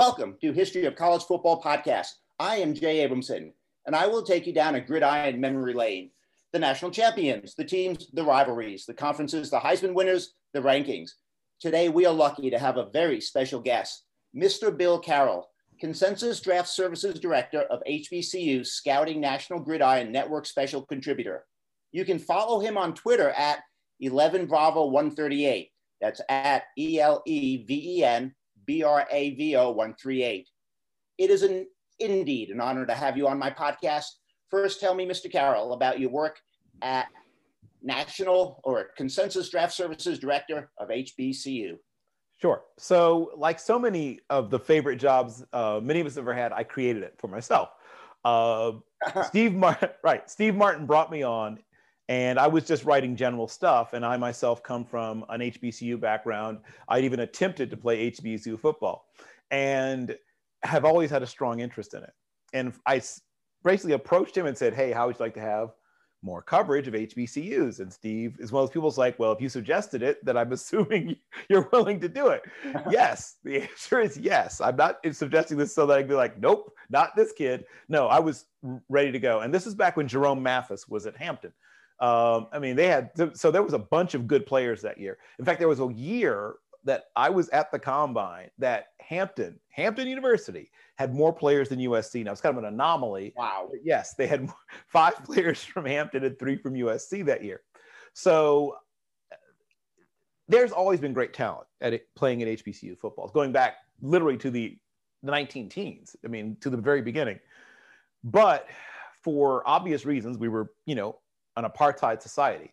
Welcome to History of College Football Podcast. I am Jay Abramson, and I will take you down a gridiron memory lane. The national champions, the teams, the rivalries, the conferences, the Heisman winners, the rankings. Today, we are lucky to have a very special guest, Mr. Bill Carroll, Consensus Draft Services Director of HBCU's Scouting National Gridiron Network Special Contributor. You can follow him on Twitter at 11 Bravo 138. That's at E L E V E N B R A V O 138. It is an indeed an honor to have you on my podcast. First, tell me, Mr. Carroll, about your work at National or Consensus Draft Services Director of HBCU. Sure. So, like so many of the favorite jobs uh, many of us ever had, I created it for myself. Uh, Steve Martin, right? Steve Martin brought me on, and I was just writing general stuff. And I myself come from an HBCU background. I'd even attempted to play HBCU football, and have always had a strong interest in it. And I basically approached him and said, "Hey, how would you like to have more coverage of HBCUs?" And Steve, as well as people's like, "Well, if you suggested it, then I'm assuming you're willing to do it." yes, the answer is yes. I'm not suggesting this so that I can be like, "Nope, not this kid." No, I was ready to go. And this is back when Jerome Mathis was at Hampton. Um, I mean, they had so there was a bunch of good players that year. In fact, there was a year that I was at the combine that Hampton, Hampton University, had more players than USC. Now it's kind of an anomaly. Wow. But yes, they had five players from Hampton and three from USC that year. So there's always been great talent at it, playing at HBCU football, going back literally to the, the 19 teens. I mean, to the very beginning. But for obvious reasons, we were, you know, an apartheid society.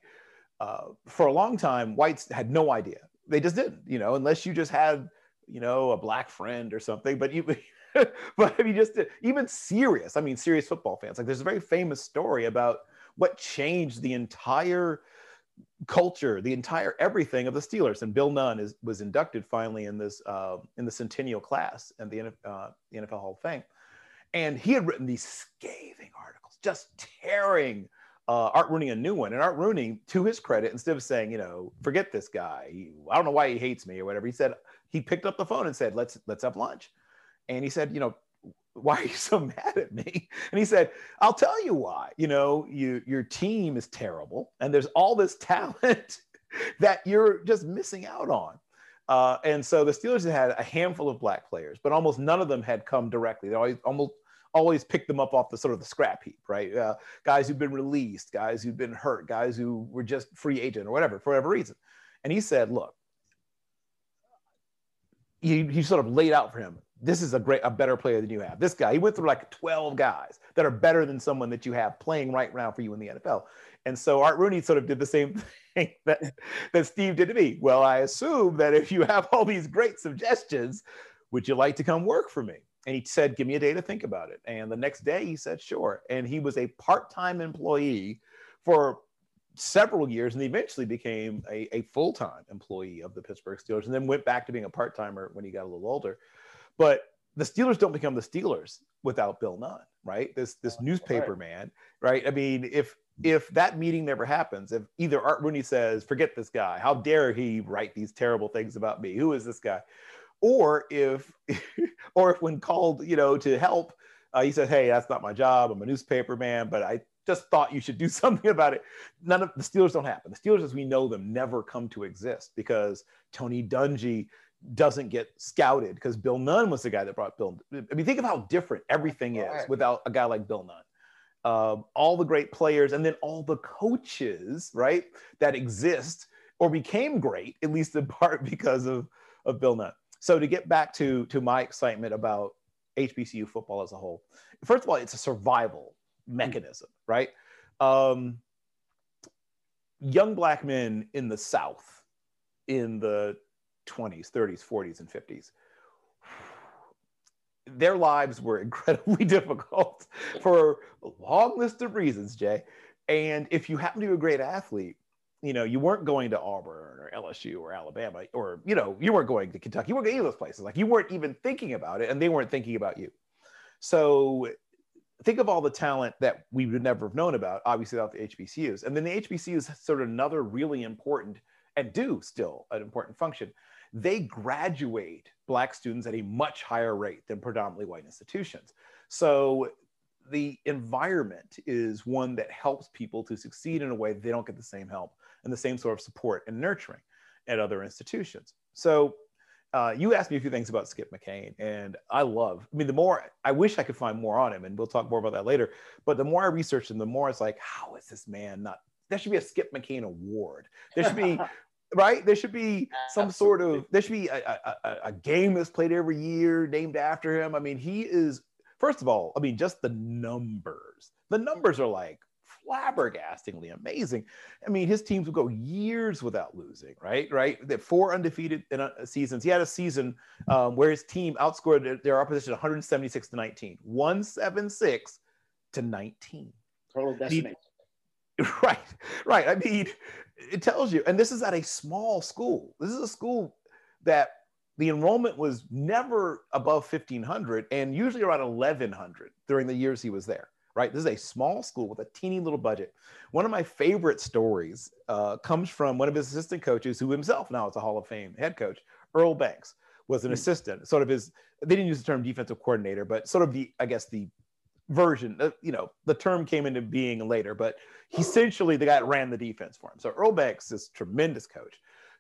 Uh, for a long time, whites had no idea. They just didn't, you know, unless you just had, you know, a black friend or something. But you, but if you just even serious, I mean, serious football fans, like there's a very famous story about what changed the entire culture, the entire everything of the Steelers. And Bill Nunn is was inducted finally in this uh, in the centennial class and the, uh, the NFL Hall of Fame. And he had written these scathing articles, just tearing uh, Art Rooney a new one. And Art Rooney, to his credit, instead of saying, you know, forget this guy, he, I don't know why he hates me or whatever, he said he picked up the phone and said, let's let's have lunch. And he said, you know, why are you so mad at me? And he said, I'll tell you why. You know, you your team is terrible, and there's all this talent that you're just missing out on. Uh, and so the Steelers had a handful of black players, but almost none of them had come directly. They always almost always pick them up off the sort of the scrap heap, right? Uh, guys who've been released, guys who've been hurt, guys who were just free agent or whatever for whatever reason. And he said, look, he, he sort of laid out for him this is a great a better player than you have this guy he went through like 12 guys that are better than someone that you have playing right now for you in the nfl and so art rooney sort of did the same thing that, that steve did to me well i assume that if you have all these great suggestions would you like to come work for me and he said give me a day to think about it and the next day he said sure and he was a part-time employee for several years and eventually became a, a full-time employee of the pittsburgh steelers and then went back to being a part-timer when he got a little older but the Steelers don't become the Steelers without Bill Nunn, right? This this newspaper right. man, right? I mean, if if that meeting never happens, if either Art Rooney says, "Forget this guy," how dare he write these terrible things about me? Who is this guy? Or if, or if when called, you know, to help, uh, he said, "Hey, that's not my job. I'm a newspaper man, but I just thought you should do something about it." None of the Steelers don't happen. The Steelers, as we know them, never come to exist because Tony Dungy doesn't get scouted because Bill Nunn was the guy that brought Bill. I mean, think of how different everything is without a guy like Bill Nunn. Um, all the great players and then all the coaches, right, that exist or became great, at least in part because of, of Bill Nunn. So to get back to, to my excitement about HBCU football as a whole, first of all, it's a survival mechanism, right? Um, young black men in the South in the 20s, 30s, 40s, and 50s. Their lives were incredibly difficult for a long list of reasons, Jay. And if you happen to be a great athlete, you know, you weren't going to Auburn or LSU or Alabama, or, you know, you weren't going to Kentucky, you weren't going to any of those places. Like you weren't even thinking about it and they weren't thinking about you. So think of all the talent that we would never have known about, obviously, without the HBCUs. And then the HBCUs sort of another really important and do still an important function. They graduate Black students at a much higher rate than predominantly white institutions. So the environment is one that helps people to succeed in a way they don't get the same help and the same sort of support and nurturing at other institutions. So uh, you asked me a few things about Skip McCain, and I love. I mean, the more I wish I could find more on him, and we'll talk more about that later. But the more I researched him, the more it's like, how is this man not? There should be a Skip McCain award. There should be. right? There should be some Absolutely. sort of there should be a, a, a, game that's played every year named after him. I mean, he is first of all, I mean, just the numbers. The numbers are like flabbergastingly amazing. I mean, his teams would go years without losing, right? Right? That four undefeated in a, seasons. He had a season um, where his team outscored their opposition 176 to 19, 176 to 19. Total decimate. Right, right. I mean, it tells you, and this is at a small school. This is a school that the enrollment was never above 1500 and usually around 1100 during the years he was there right? This is a small school with a teeny little budget. One of my favorite stories uh, comes from one of his assistant coaches, who himself now is a Hall of Fame head coach, Earl Banks, was an mm assistant, sort of his, they didn't use the term defensive coordinator, but sort of the, I guess, the version, uh, you know, the term came into being later, but essentially the guy that ran the defense for him. So Earl Banks is a tremendous coach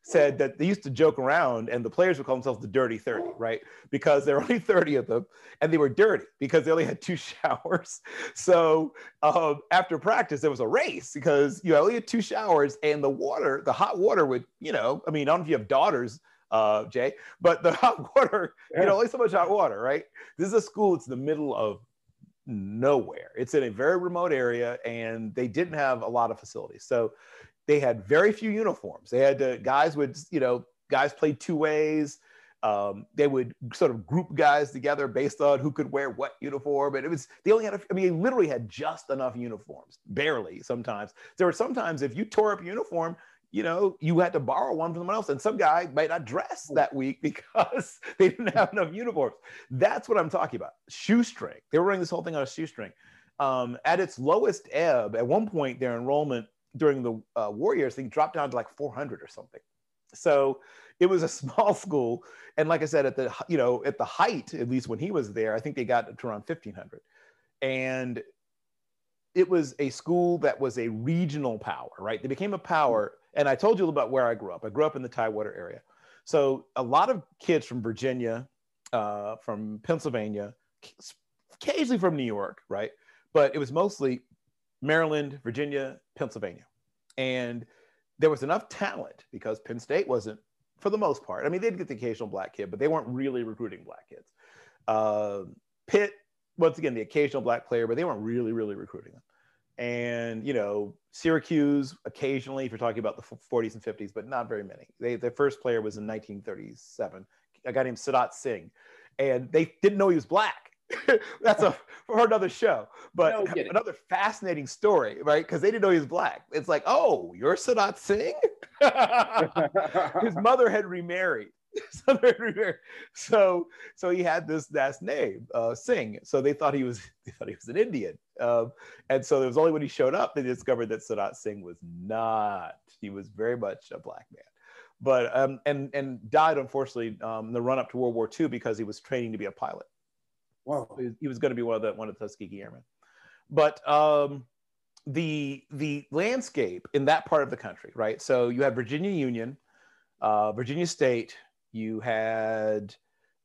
said that they used to joke around and the players would call themselves the dirty 30 right? Because there were only 30 of them and they were dirty because they only had two showers. So um, after practice there was a race because you only had two showers and the water the hot water would you know i mean i don't know if you have daughters uh, jay but the hot water you know only so much hot water right? This is a school it's in the middle of nowhere. It's in a very remote area and they didn't have a lot of facilities. So they had very few uniforms. They had to, guys would, you know, guys played two ways. Um, they would sort of group guys together based on who could wear what uniform. And it was, they only had, a, I mean, they literally had just enough uniforms, barely sometimes. There were sometimes if you tore up uniform, you know, you had to borrow one from someone else, and some guy might not dress that week because they didn't have enough uniforms. That's what I'm talking about. Shoestring. They were running this whole thing on a shoestring. Um, at its lowest ebb, at one point, their enrollment during the uh, Warriors, they dropped down to like 400 or something. So it was a small school, and like I said, at the you know at the height, at least when he was there, I think they got to around 1500, and it was a school that was a regional power, right? They became a power, and I told you about where I grew up. I grew up in the Tidewater area, so a lot of kids from Virginia, uh, from Pennsylvania, occasionally from New York, right? But it was mostly Maryland, Virginia, Pennsylvania. And there was enough talent because Penn State wasn't, for the most part, I mean, they'd get the occasional black kid, but they weren't really recruiting black kids. Uh, Pitt, once again, the occasional black player, but they weren't really, really recruiting them. And, you know, Syracuse, occasionally, if you're talking about the 40s and 50s, but not very many. They, their first player was in 1937, a guy named Sidat-Singh. And they didn't know he was black that's a for another show. But no another fascinating story, right? Because they didn't know he was black. It's like, oh, you're Sidat-Singh? His mother had remarried. so so he had this last name uh, Singh. So they thought he was they thought he was an Indian. Um, and so it was only when he showed up they discovered that Sidat-Singh was not. He was very much a black man. But um, and and died unfortunately um, in the run up to World War II because he was training to be a pilot. Whoa. He was going to be one of the one of the Tuskegee Airmen. But um, the the landscape in that part of the country, right? So you had Virginia Union, uh, Virginia State. You had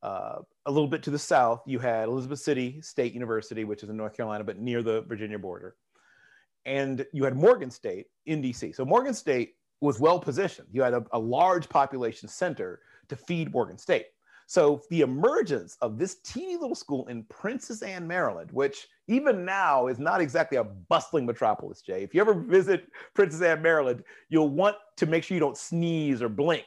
uh, a little bit to the south. You had Elizabeth City State University, which is in North Carolina, but near the Virginia border. And you had Morgan State in DC. So Morgan State was well positioned. You had a, a large population center to feed Morgan State. So the emergence of this teeny little school in Princess Anne, Maryland, which even now is not exactly a bustling metropolis, Jay. If you ever visit Princess Anne, Maryland, you'll want to make sure you don't sneeze or blink.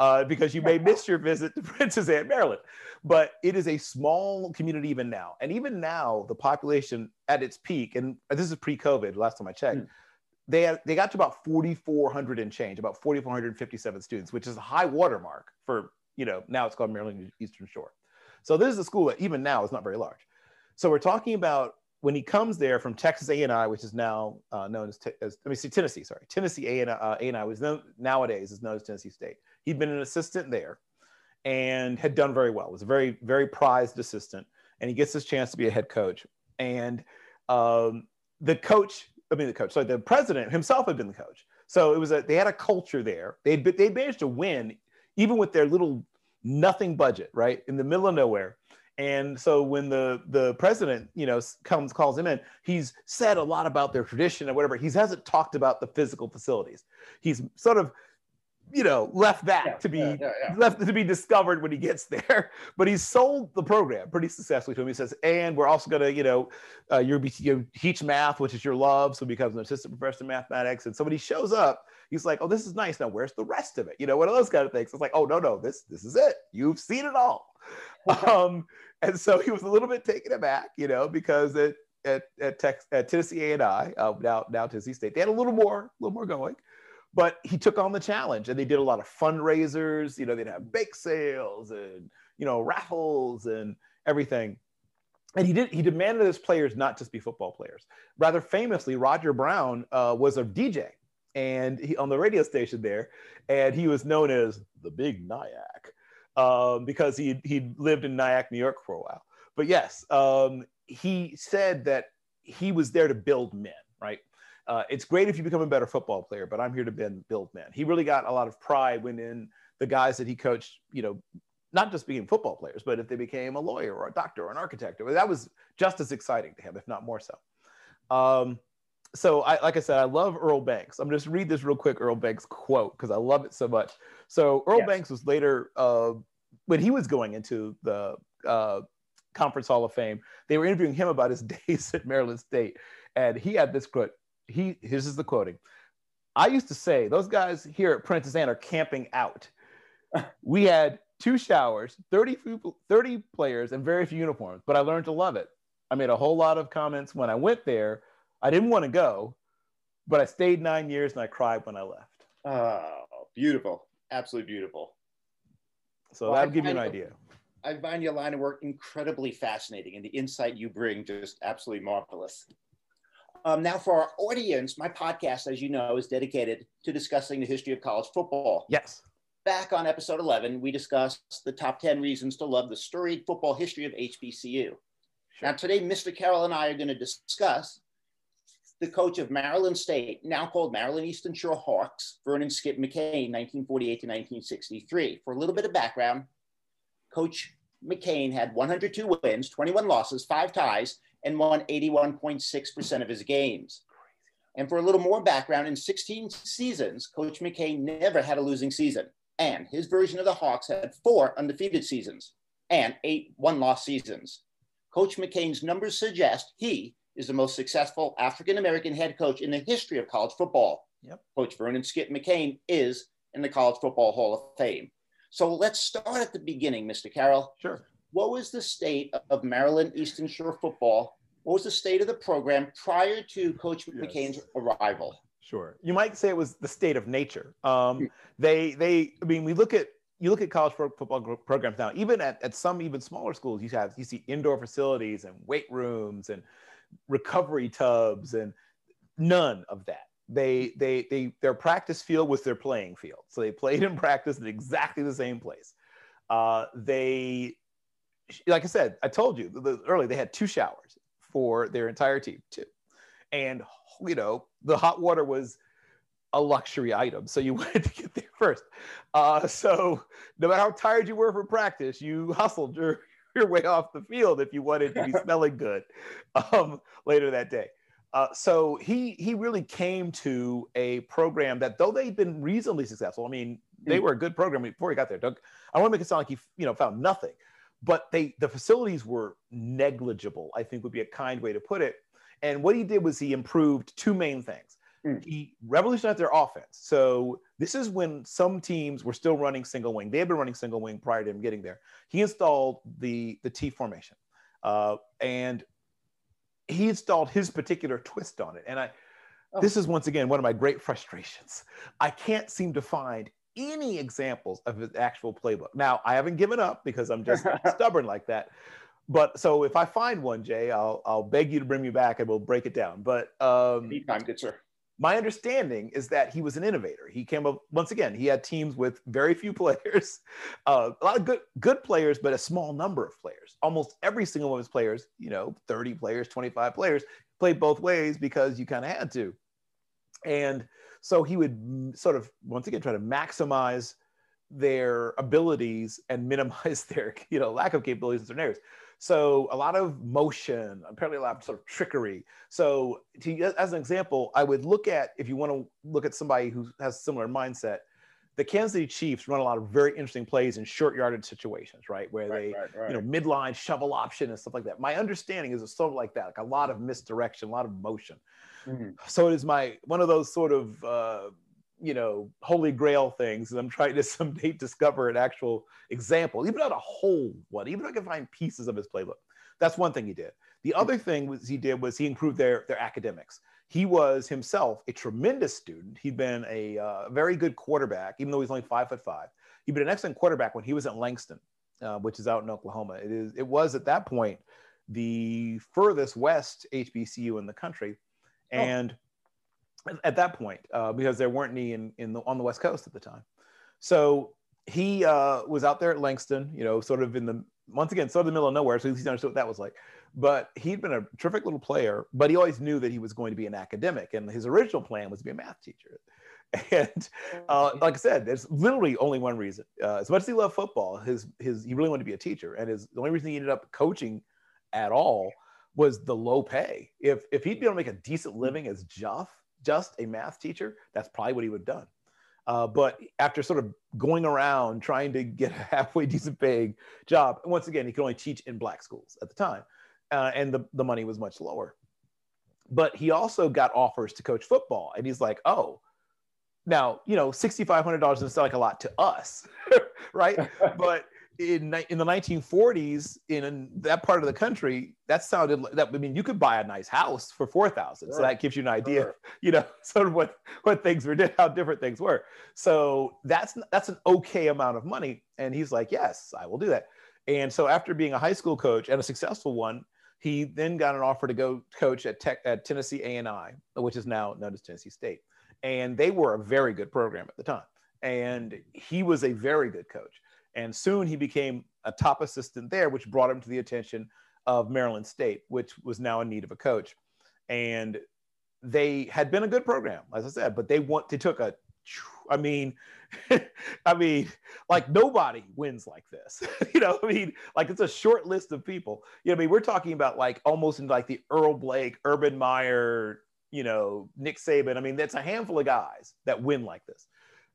uh, because you may miss your visit to Princess Anne, Maryland. But it is a small community even now. And even now, the population at its peak, and this is pre COVID, last time I checked, mm. they, had, they got to about 4,400 and change, about 4,457 students, which is a high watermark for, you know, now it's called Maryland Eastern Shore. So this is a school that even now is not very large. So we're talking about when he comes there from Texas A&I, which is now uh, known as, as, let me see, Tennessee, sorry, Tennessee A&I, uh, A&I was known, nowadays is known as Tennessee State. He'd been an assistant there and had done very well. Was a very, very prized assistant, and he gets his chance to be a head coach. And um, the coach, I mean, the coach, sorry, the president himself had been the coach. So it was a, they had a culture there. They'd, they managed to win even with their little nothing budget, right? In the middle of nowhere and so when the the president, you know, comes calls him in, he's said a lot about their tradition and whatever. He hasn't talked about the physical facilities. He's sort of, you know, left that yeah, to be yeah, yeah, left to be discovered when he gets there. But he's sold the program pretty successfully to him. He says, and we're also going to, you know, uh, you you teach math, which is your love. So he becomes an assistant professor in mathematics. And so when he shows up, he's like, oh, this is nice. Now where's the rest of it? You know, one of those kind of things. It's like, oh no, no, this this is it. You've seen it all. um, and so he was a little bit taken aback, you know, because at at at, at Tennessee A and I, uh, now now Tennessee State, they had a little more, a little more going, but he took on the challenge, and they did a lot of fundraisers. You know, they'd have bake sales and you know raffles and everything. And he did. He demanded his players not just be football players. Rather famously, Roger Brown uh, was a DJ, and he on the radio station there, and he was known as the Big Nyack um, because he he lived in Nyack, New York for a while. But yes, um, he said that he was there to build men. Right. Uh, it's great if you become a better football player, but I'm here to build men. He really got a lot of pride when in the guys that he coached, you know, not just being football players, but if they became a lawyer or a doctor or an architect, that was just as exciting to him, if not more so. Um, so I, like I said, I love Earl Banks. I'm just read this real quick, Earl Banks quote, because I love it so much. So Earl yes. Banks was later, uh, when he was going into the uh, Conference Hall of Fame, they were interviewing him about his days at Maryland State. And he had this quote. He, this is the quoting. I used to say, those guys here at Princess Anne are camping out. we had two showers, 30, 30 players, and very few uniforms, but I learned to love it. I made a whole lot of comments when I went there I didn't want to go, but I stayed nine years and I cried when I left. Oh, beautiful. Absolutely beautiful. So well, that'll give you an idea. I find your line of work incredibly fascinating and the insight you bring just absolutely marvelous. Um, now, for our audience, my podcast, as you know, is dedicated to discussing the history of college football. Yes. Back on episode 11, we discussed the top 10 reasons to love the storied football history of HBCU. Sure. Now, today, Mr. Carroll and I are going to discuss the coach of Maryland State, now called Maryland Eastern Shore Hawks, Vernon Skip McCain, 1948 to 1963. For a little bit of background, Coach McCain had 102 wins, 21 losses, five ties, and won 81.6% of his games. And for a little more background, in 16 seasons, Coach McCain never had a losing season. And his version of the Hawks had four undefeated seasons and eight one loss seasons. Coach McCain's numbers suggest he is the most successful African American head coach in the history of college football. Yep. Coach Vernon Skip McCain is in the College Football Hall of Fame. So let's start at the beginning, Mr. Carroll. Sure. What was the state of Maryland Eastern Shore football? What was the state of the program prior to Coach yes. McCain's arrival? Sure. You might say it was the state of nature. Um, they, they, I mean, we look at you look at college football programs now. Even at, at some even smaller schools, you have you see indoor facilities and weight rooms and recovery tubs and none of that. They, they, they, their practice field was their playing field. So they played in practice in exactly the same place. Uh, they, like I said, I told you the, early, they had two showers for their entire team, two. And, you know, the hot water was a luxury item. So you wanted to get there first. Uh, so no matter how tired you were from practice, you hustled your, your way off the field if you wanted to be smelling good um, later that day. Uh, so he he really came to a program that though they'd been reasonably successful, I mean they mm. were a good program before he got there. Doug, I want to make it sound like he you know found nothing, but they the facilities were negligible. I think would be a kind way to put it. And what he did was he improved two main things. Mm. He revolutionized their offense. So this is when some teams were still running single wing. They had been running single wing prior to him getting there. He installed the the T formation, uh, and he installed his particular twist on it. And I, oh. this is once again one of my great frustrations. I can't seem to find any examples of his actual playbook. Now I haven't given up because I'm just stubborn like that. But so if I find one, Jay, I'll I'll beg you to bring me back and we'll break it down. But um, anytime, good sir my understanding is that he was an innovator. He came up once again. He had teams with very few players, uh, a lot of good good players, but a small number of players. Almost every single one of his players, you know, thirty players, twenty five players, played both ways because you kind of had to. And so he would sort of once again try to maximize their abilities and minimize their you know lack of capabilities in certain areas. So a lot of motion, apparently a lot of sort of trickery. So to, as an example, I would look at, if you want to look at somebody who has similar mindset, the Kansas City Chiefs run a lot of very interesting plays in short yardage situations, right? Where right, they, right, right. you know, midline shovel option and stuff like that. My understanding is it's sort of like that, like a lot of misdirection, a lot of motion. Mm-hmm. So it is my one of those sort of uh, you know, holy grail things. And I'm trying to someday discover an actual example, even not a whole one, even if I can find pieces of his playbook. That's one thing he did. The other thing was he did was he improved their, their academics. He was himself a tremendous student. He'd been a uh, very good quarterback, even though he's only five foot five. He'd been an excellent quarterback when he was at Langston, uh, which is out in Oklahoma. It is. It was at that point the furthest west HBCU in the country, oh. and oh at that point uh, because there weren't any in, in the, on the West Coast at the time. So he uh, was out there at Langston, you know, sort of in the once again, sort of the middle of nowhere. So he understood what that was like. But he'd been a terrific little player, but he always knew that he was going to be an academic, and his original plan was to be a math teacher. And uh, like I said, there's literally only one reason. Uh, as much as he loved football, his his he really wanted to be a teacher, and his the only reason he ended up coaching at all was the low pay. If if he'd be able to make a decent living as Juff, just a math teacher, that's probably what he would have done. Uh, but after sort of going around trying to get a halfway decent paying job, once again, he could only teach in black schools at the time, uh, and the, the money was much lower. But he also got offers to coach football, and he's like, oh, now, you know, $6,500 doesn't sound like a lot to us, right? but in, in the 1940s in that part of the country that sounded like that i mean you could buy a nice house for 4000 sure. so that gives you an idea sure. you know sort of what what things were how different things were. So that's that's an okay amount of money. And he's like yes i will do that. And so after being a high school coach and a successful one he then got an offer to go coach at tech at tennessee a&i which is now known as tennessee state. And they were a very good program at the time. And he was a very good coach and soon he became a top assistant there, which brought him to the attention of Maryland State, which was now in need of a coach. And they had been a good program, as I said, but they want they took a I mean, I mean, like nobody wins like this. you know, I mean, like it's a short list of people. You know, I mean, we're talking about like almost in like the Earl Blaik, Urban Meyer, you know, Nick Saban. I mean, that's a handful of guys that win like this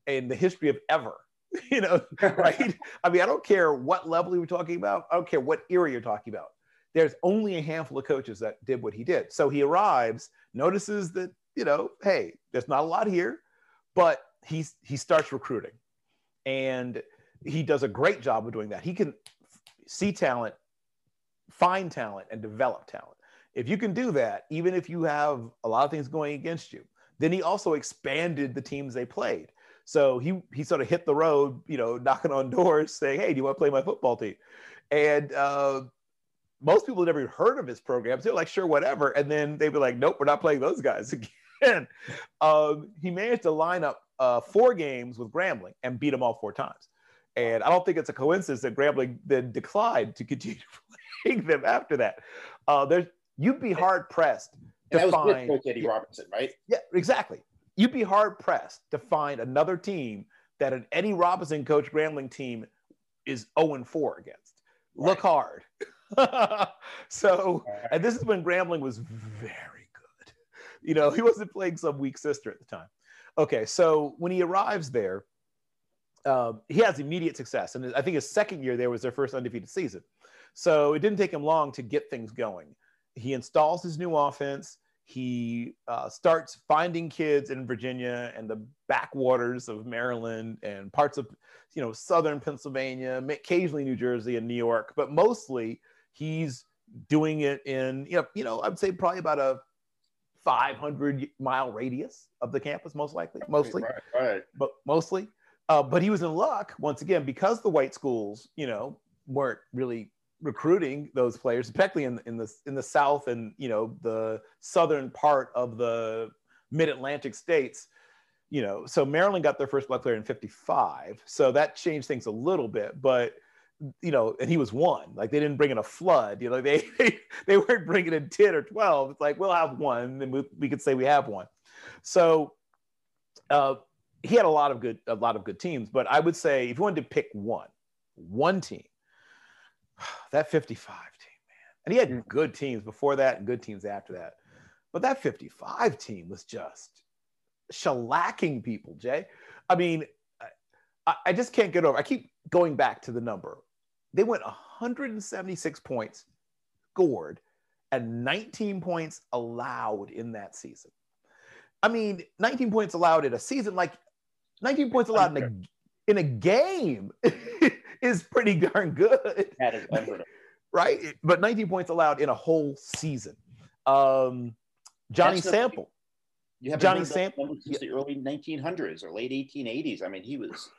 in the history of ever. you know, right? I mean, I don't care what level you're talking about. I don't care what era you're talking about. There's only a handful of coaches that did what he did. So he arrives, notices that, you know, hey, there's not a lot here, but he's, he starts recruiting. And he does a great job of doing that. He can see talent, find talent, and develop talent. If you can do that, even if you have a lot of things going against you, then he also expanded the teams they played. So he he sort of hit the road, you know, knocking on doors, saying, "Hey, do you want to play my football team?" And uh, most people had never heard of his programs. They're like, "Sure, whatever," and then they'd be like, "Nope, we're not playing those guys again." um, he managed to line up uh, four games with Grambling and beat them all four times. And I don't think it's a coincidence that Grambling then declined to continue playing them after that. Uh, there's you'd be hard pressed to that was find with Eddie Robinson, right? Yeah, exactly you'd be hard pressed to find another team that an Eddie Robinson coach Grambling team is 0 4 against. Right. Look hard. so, and this is when Grambling was very good. You know, he wasn't playing some weak sister at the time. Okay, so when he arrives there, um, he has immediate success. And I think his second year there was their first undefeated season. So it didn't take him long to get things going. He installs his new offense he uh, starts finding kids in Virginia and the backwaters of Maryland and parts of, you know, southern Pennsylvania, occasionally New Jersey and New York, but mostly he's doing it in, you know, you know, I'd say probably about a 500 mile radius of the campus, most likely, mostly, Right, right. but mostly. Uh, but he was in luck once again because the white schools, you know, weren't really recruiting those players, especially in in the in the South and you know the southern part of the Mid Atlantic states. You know, so Maryland got their first black player in '55, so that changed things a little bit. But you know, and he was one. Like they didn't bring in a flood. You know, they they weren't bringing in ten or twelve. It's like we'll have one, and we, we could say we have one. So. Uh, he had a lot of good a lot of good teams, but I would say if you wanted to pick one, one team, that 55 team, man. And he had good teams before that and good teams after that. But that 55 team was just shellacking people, Jay. I mean, I, I just can't get over. I keep going back to the number. They went 176 points scored and 19 points allowed in that season. I mean, 19 points allowed in a season, like 19 points allowed in a in a game is pretty darn good. That is unheard of. right? But 19 points allowed in a whole season. Um, Johnny That's the- Sample, You have Johnny Sample Sam- Sam since the early 1900s or late 1880s. I mean, he was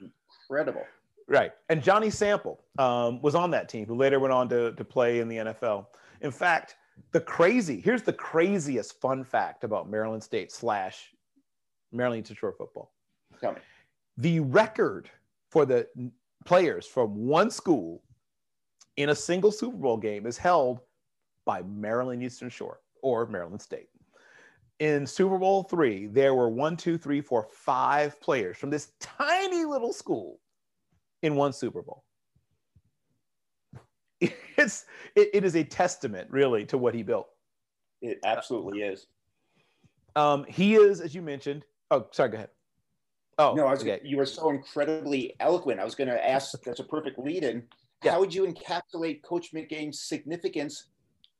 incredible. right? And Johnny Sample um, was on that team, who later went on to, to play in the NFL. In fact, the crazy here's the craziest fun fact about Maryland State slash Maryland to shore football. Tell me. the record for the players from one school in a single Super Bowl game is held by Maryland Eastern Shore or Maryland State. In Super Bowl three, there were one, two, three, four, five players from this tiny little school in one Super Bowl. It's it, it is a testament, really, to what he built. It absolutely is. Um, he is, as you mentioned. Oh, sorry. Go ahead. Oh, No, I was, okay. you were so incredibly eloquent. I was going to ask, that's a perfect lead in. Yeah. How would you encapsulate Coach McCain's significance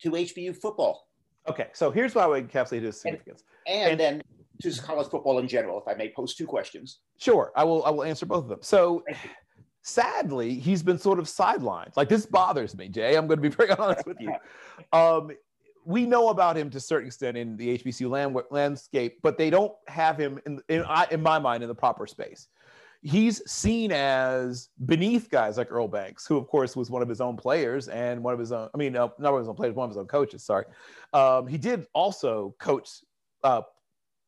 to HBU football Okay, so here's why I would encapsulate his significance. and, And- then to college football in general, if I may pose two questions? Sure, I will. I will answer both of them. So, sadly, he's been sort of sidelined. Like this bothers me, Jay. I'm going to be very honest with you. Um, we know about him to a certain extent in the HBCU land, landscape, but they don't have him in, in, in my mind in the proper space. He's seen as beneath guys like Earl Banks, who of course was one of his own players and one of his own. I mean, uh, not one of his own players, one of his own coaches. Sorry, um, he did also coach. Uh,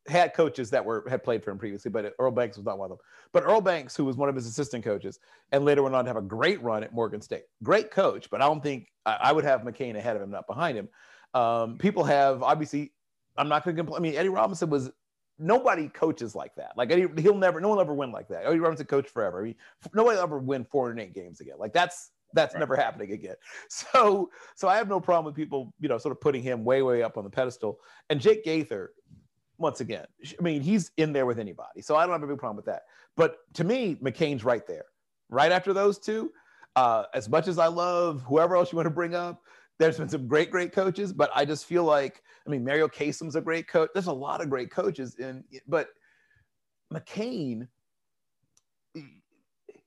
had coaches that were had played for him previously, but Earl Banks was not one of them. But Earl Banks, who was one of his assistant coaches, and later went on to have a great run at Morgan State. Great coach, but I don't think I, I would have McCain ahead of him, not behind him. Um, people have obviously. I'm not going to complain. I mean, Eddie Robinson was nobody coaches like that. Like Eddie, he'll never, no one will ever win like that. Eddie Robinson coached forever. I mean, nobody ever win four and eight games again. Like that's that's Right. never happening again. So so I have no problem with people, you know, sort of putting him way way up on the pedestal. And Jake Gaither, once again, I mean, he's in there with anybody. So I don't have a big problem with that. But to me, McCain's right there. Right after those two, uh, as much as I love whoever else you want to bring up, there's been some great, great coaches, but I just feel like, I mean, Marino Casem's a great coach. There's a lot of great coaches in, but McCain,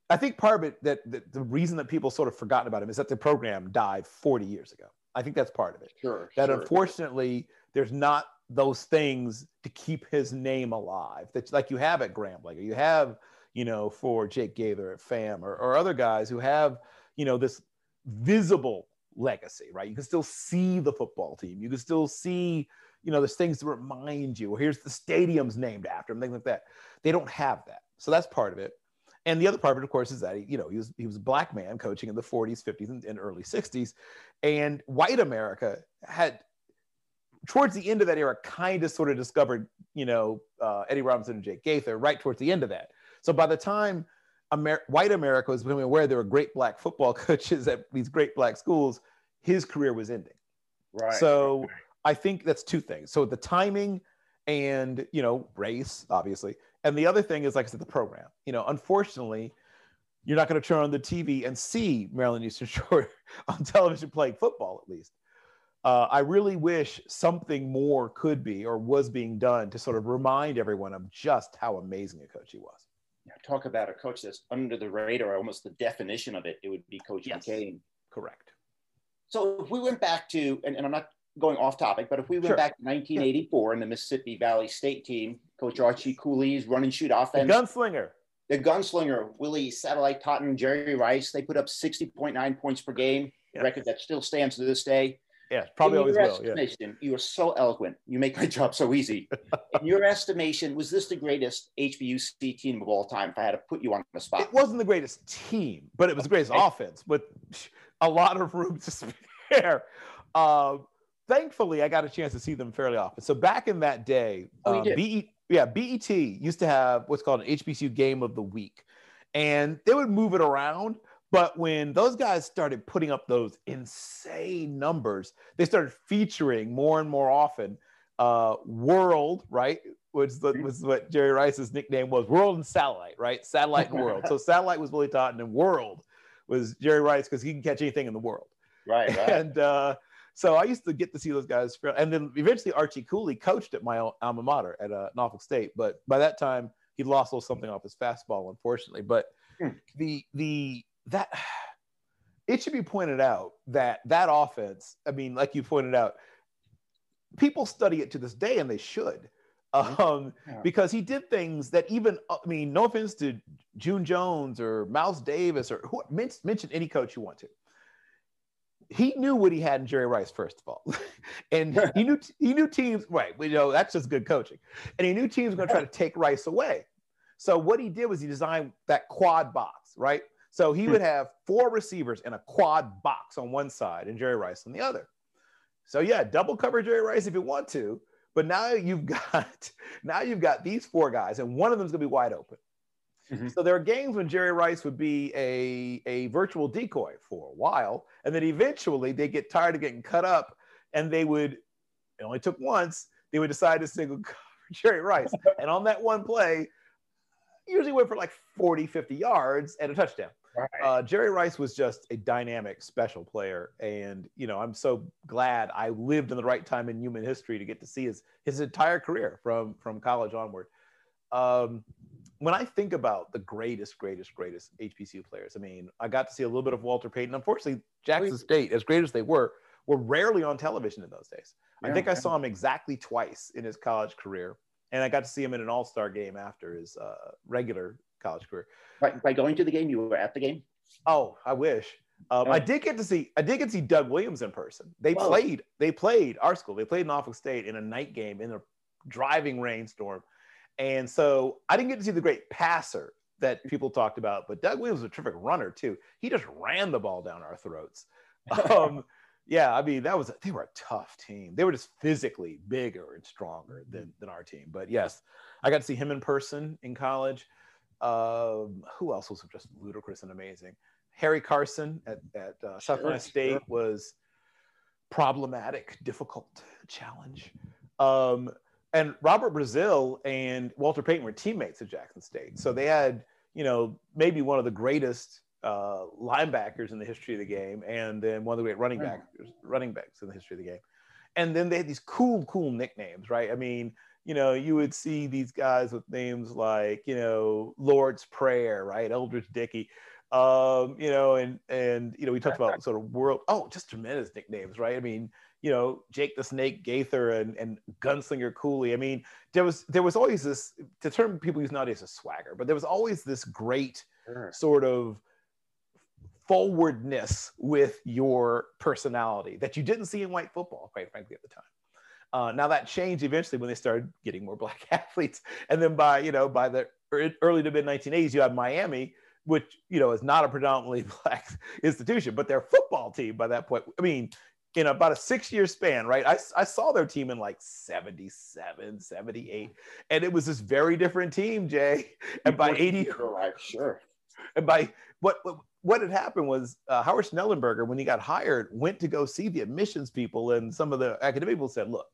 I think part of it that, that the reason that people sort of forgotten about him is that the program died 40 years ago. I think that's part of it Sure. that sure. unfortunately there's not those things to keep his name alive that's like you have at Grambling or you have you know for Jake Gaither at FAM or, or other guys who have you know this visible legacy right? You can still see the football team. You can still see you know there's things to remind you. Here's the stadium's named after him things like that. They don't have that. So that's part of it. And the other part of it, of course, is that he, you know, he was he was a black man coaching in the 40s, 50s, and, and early 60s, and white America had towards the end of that era kind of sort of discovered, you know, uh, Eddie Robinson and Jake Gaither right towards the end of that. So by the time Amer- white America was becoming aware there were great black football coaches at these great black schools, his career was ending. Right. So I think that's two things. So the timing and, you know, race, obviously. And the other thing is, like I said, the program. You know, unfortunately, you're not going to turn on the TV and see Maryland Eastern Shore on television playing football, at least. uh, I really wish something more could be or was being done to sort of remind everyone of just how amazing a coach he was. Talk about a coach that's under the radar, almost the definition of it. It would be Coach Yes. McCain. Correct. So if we went back to, and, and I'm not going off topic, but if we went Sure. back to 1984 and the Mississippi Valley State team, Coach Archie Cooley's run and shoot offense. The gunslinger. the gunslinger, Willie Satellite Totten, Jerry Rice, they put up 60.9 points per game, Yeah. record that still stands to this day. Yeah, probably always will. Yeah. estimation, You are so eloquent. You make my job so easy. In your estimation, was this the greatest HBUC team of all time? If I had to put you on the spot, It wasn't the greatest team, but it was the greatest Okay. offense with a lot of room to spare. Um, thankfully, I got a chance to see them fairly often. So back in that day, Oh, you uh. BE, yeah, BET used to have what's called an HBCU Game of the Week, and they would move it around. But when those guys started putting up those insane numbers, they started featuring more and more often uh, World, right? Which was what Jerry Rice's nickname was World and Satellite, right? Satellite and World. so Satellite was Willie Totten and World was Jerry Rice because he can catch anything in the world. right? right. And uh, so I used to get to see those guys. And then eventually Archie Cooley coached at my alma mater at uh, Norfolk State. But by that time, he lost a little something off his fastball, unfortunately. But Hmm. the the that it should be pointed out that that offense. I mean, like you pointed out, people study it to this day, and they should. Um, Yeah. because he did things that even I mean, no offense to June Jones or Mouse Davis or who mention, mention any coach you want to. He knew what he had in Jerry Rice, first of all, and he knew he knew teams. Right, we know that's just good coaching, and he knew teams were going to try to take Rice away. So what he did was he designed that quad box, right? So he would have four receivers in a quad box on one side and Jerry Rice on the other. So yeah, double cover Jerry Rice if you want to, but now you've got now you've got these four guys, and one of them's gonna be wide open. Mhm. So there are games when Jerry Rice would be a, a virtual decoy for a while, and then eventually they get tired of getting cut up, and they would it only took once, they would decide to single cover Jerry Rice. and on that one play, usually went for like 40, 50 yards and a touchdown. Right. Uh, Jerry Rice was just a dynamic, special player, and you know I'm so glad I lived in the right time in human history to get to see his his entire career from from college onward. Um, when I think about the greatest, greatest, greatest HBCU players, I mean, I got to see a little bit of Walter Payton. Unfortunately, Jackson State, as great as they were, were rarely on television in those days. I Yeah, think I saw him exactly twice in his college career, and I got to see him in an All Star game after his uh, regular college career. by, by going to the game, you were at the game. Oh, I wish. Um. I did get to see. I did get to see Doug Williams in person. They Whoa. played. They played our school. They played Norfolk State in a night game in a driving rainstorm, and so I didn't get to see the great passer that people talked about. But Doug Williams was a terrific runner too. He just ran the ball down our throats. Um, yeah, I mean that was they were a tough team. They were just physically bigger and stronger than than our team. But yes, I got to see him in person in college. Um, who else was just ludicrous and amazing? Harry Carson at, at uh, Sure, State sure. was problematic, difficult challenge. Um, and Robert Brazile and Walter Payton were teammates at Jackson State. So they had, you know, maybe one of the greatest uh, linebackers in the history of the game, and then one of the great running backs, running backs in the history of the game. And then they had these cool, cool nicknames, right? I mean, you know, you would see these guys with names like, you know, Lord's Prayer, right? Eldridge Dickey, um, you know, and and you know, we talked about sort of world. Oh, just tremendous nicknames, right? I mean, you know, Jake the Snake Gaither and and Gunslinger Cooley. I mean, there was there was always this. The term people use nowadays is swagger, but there was always this great sort of forwardness with your personality that you didn't see in white football, quite frankly, at the time. Uh, now that changed eventually when they started getting more black athletes, and then by you know by the early to mid 1980s, you have Miami, which you know is not a predominantly black institution, but their football team by that point. I mean, in about a six year span, right? I, I saw their team in like 77, 78, and it was this very different team, Jay. And by 80, Right, sure. and by what what, what had happened was uh, Howard Schnellenberger, when he got hired, went to go see the admissions people, and some of the academic people said, "Look,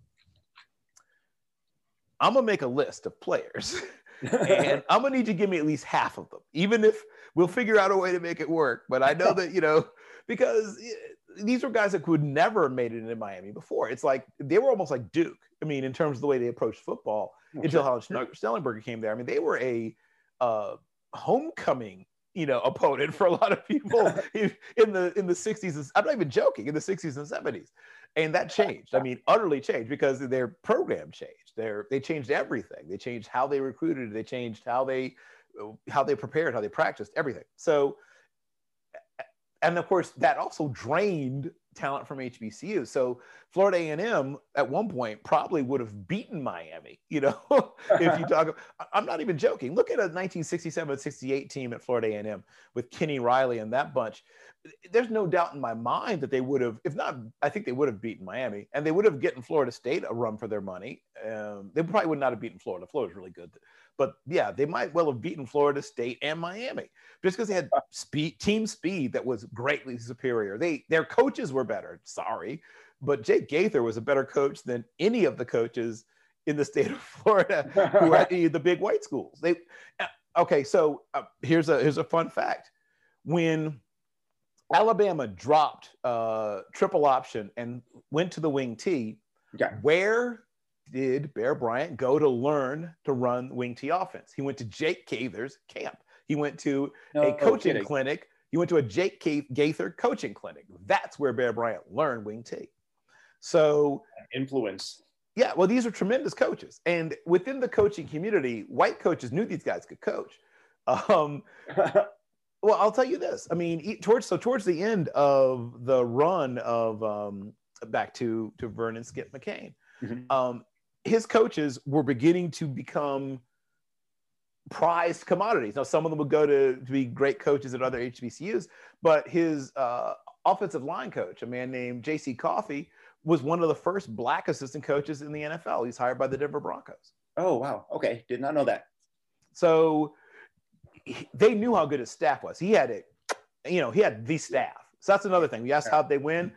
I'm gonna make a list of players, and I'm gonna need you to give me at least half of them, even if we'll figure out a way to make it work. But I know that you know because eh, these were guys that would never have made it into Miami before. It's like they were almost like Duke. I mean, in terms of the way they approached football okay. until Howard Schnellenberger came there. I mean, they were a uh, homecoming, you know, opponent for a lot of people in, in the in the 60s. I'm not even joking, in the 60s and 70s. And that changed. I mean, utterly changed because their program changed. Their they changed everything. They changed how they recruited. They changed how they how they prepared, how they practiced, everything. So and of course that also drained talent from HBCU. So Florida A&M at one point probably would have beaten Miami, you know, if you talk I'm not even joking. Look at a 1967-68 team at Florida A&M with Kenny Riley and that bunch. There's no doubt in my mind that they would have if not I think they would have beaten Miami and they would have gotten Florida State a run for their money. Um, they probably would not have beaten Florida. Florida's really good. But yeah, they might well have beaten Florida State and Miami just because they had speed, team speed that was greatly superior. They their coaches were better. Sorry, but Jake Gaither was a better coach than any of the coaches in the state of Florida who had the big white schools. They uh, okay. So uh, here's a here's a fun fact: when Alabama dropped uh, triple option and went to the wing T, okay. where did Bear Bryant go to learn to run wing T offense? He went to Jake Gaither's camp. He went to no, a coaching no clinic. He went to a Jake Gaither coaching clinic. That's where Bear Bryant learned wing T. So influence. Yeah, well, these are tremendous coaches, and within the coaching community, white coaches knew these guys could coach. Um, well, I'll tell you this. I mean, towards so towards the end of the run of um, back to to Vernon Skip McCain, mm-hmm. um, his coaches were beginning to become prized commodities. Now, some of them would go to, to be great coaches at other HBCUs, but his uh, offensive line coach, a man named J.C. Coffey, was one of the first black assistant coaches in the NFL. He's hired by the Denver Broncos. Oh, wow. Okay. Did not know that. So he, they knew how good his staff was. He had it, you know, he had the staff. So that's another thing. We asked how they win.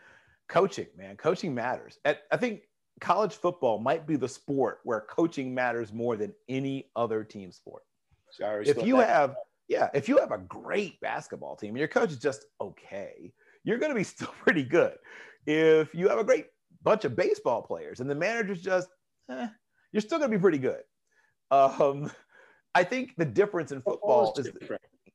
Coaching, man. Coaching matters. At, I think college football might be the sport where coaching matters more than any other team sport. Sorry, if you have, yeah, if you have a great basketball team and your coach is just okay, you're going to be still pretty good. If you have a great bunch of baseball players and the manager's just, eh, you're still going to be pretty good. Um, I think the difference in football is,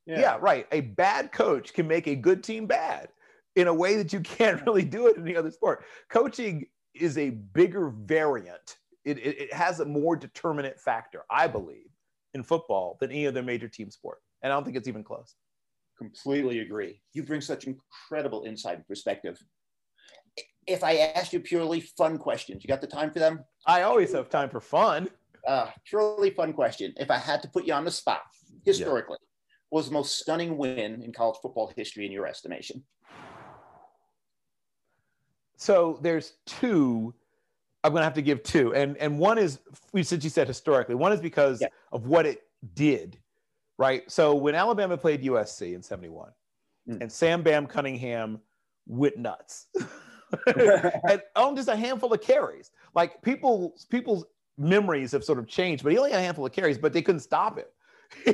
yeah. yeah, right. A bad coach can make a good team bad in a way that you can't really do it in the other sport. Coaching is a bigger variant. It, it, it, has a more determinate factor, I believe, in football than any other major team sport. And I don't think it's even close. Completely agree. You bring such incredible insight and perspective. If I asked you purely fun questions, you got the time for them? I always have time for fun. Uh, purely fun question. If I had to put you on the spot, historically, yeah. was the most stunning win in college football history in your estimation? So there's two i'm going to have to give two and and one is since you said historically one is because yeah. of what it did right so when alabama played usc in 71 mm. and sam bam cunningham went nuts and owned just a handful of carries like people people's memories have sort of changed but he only had a handful of carries but they couldn't stop him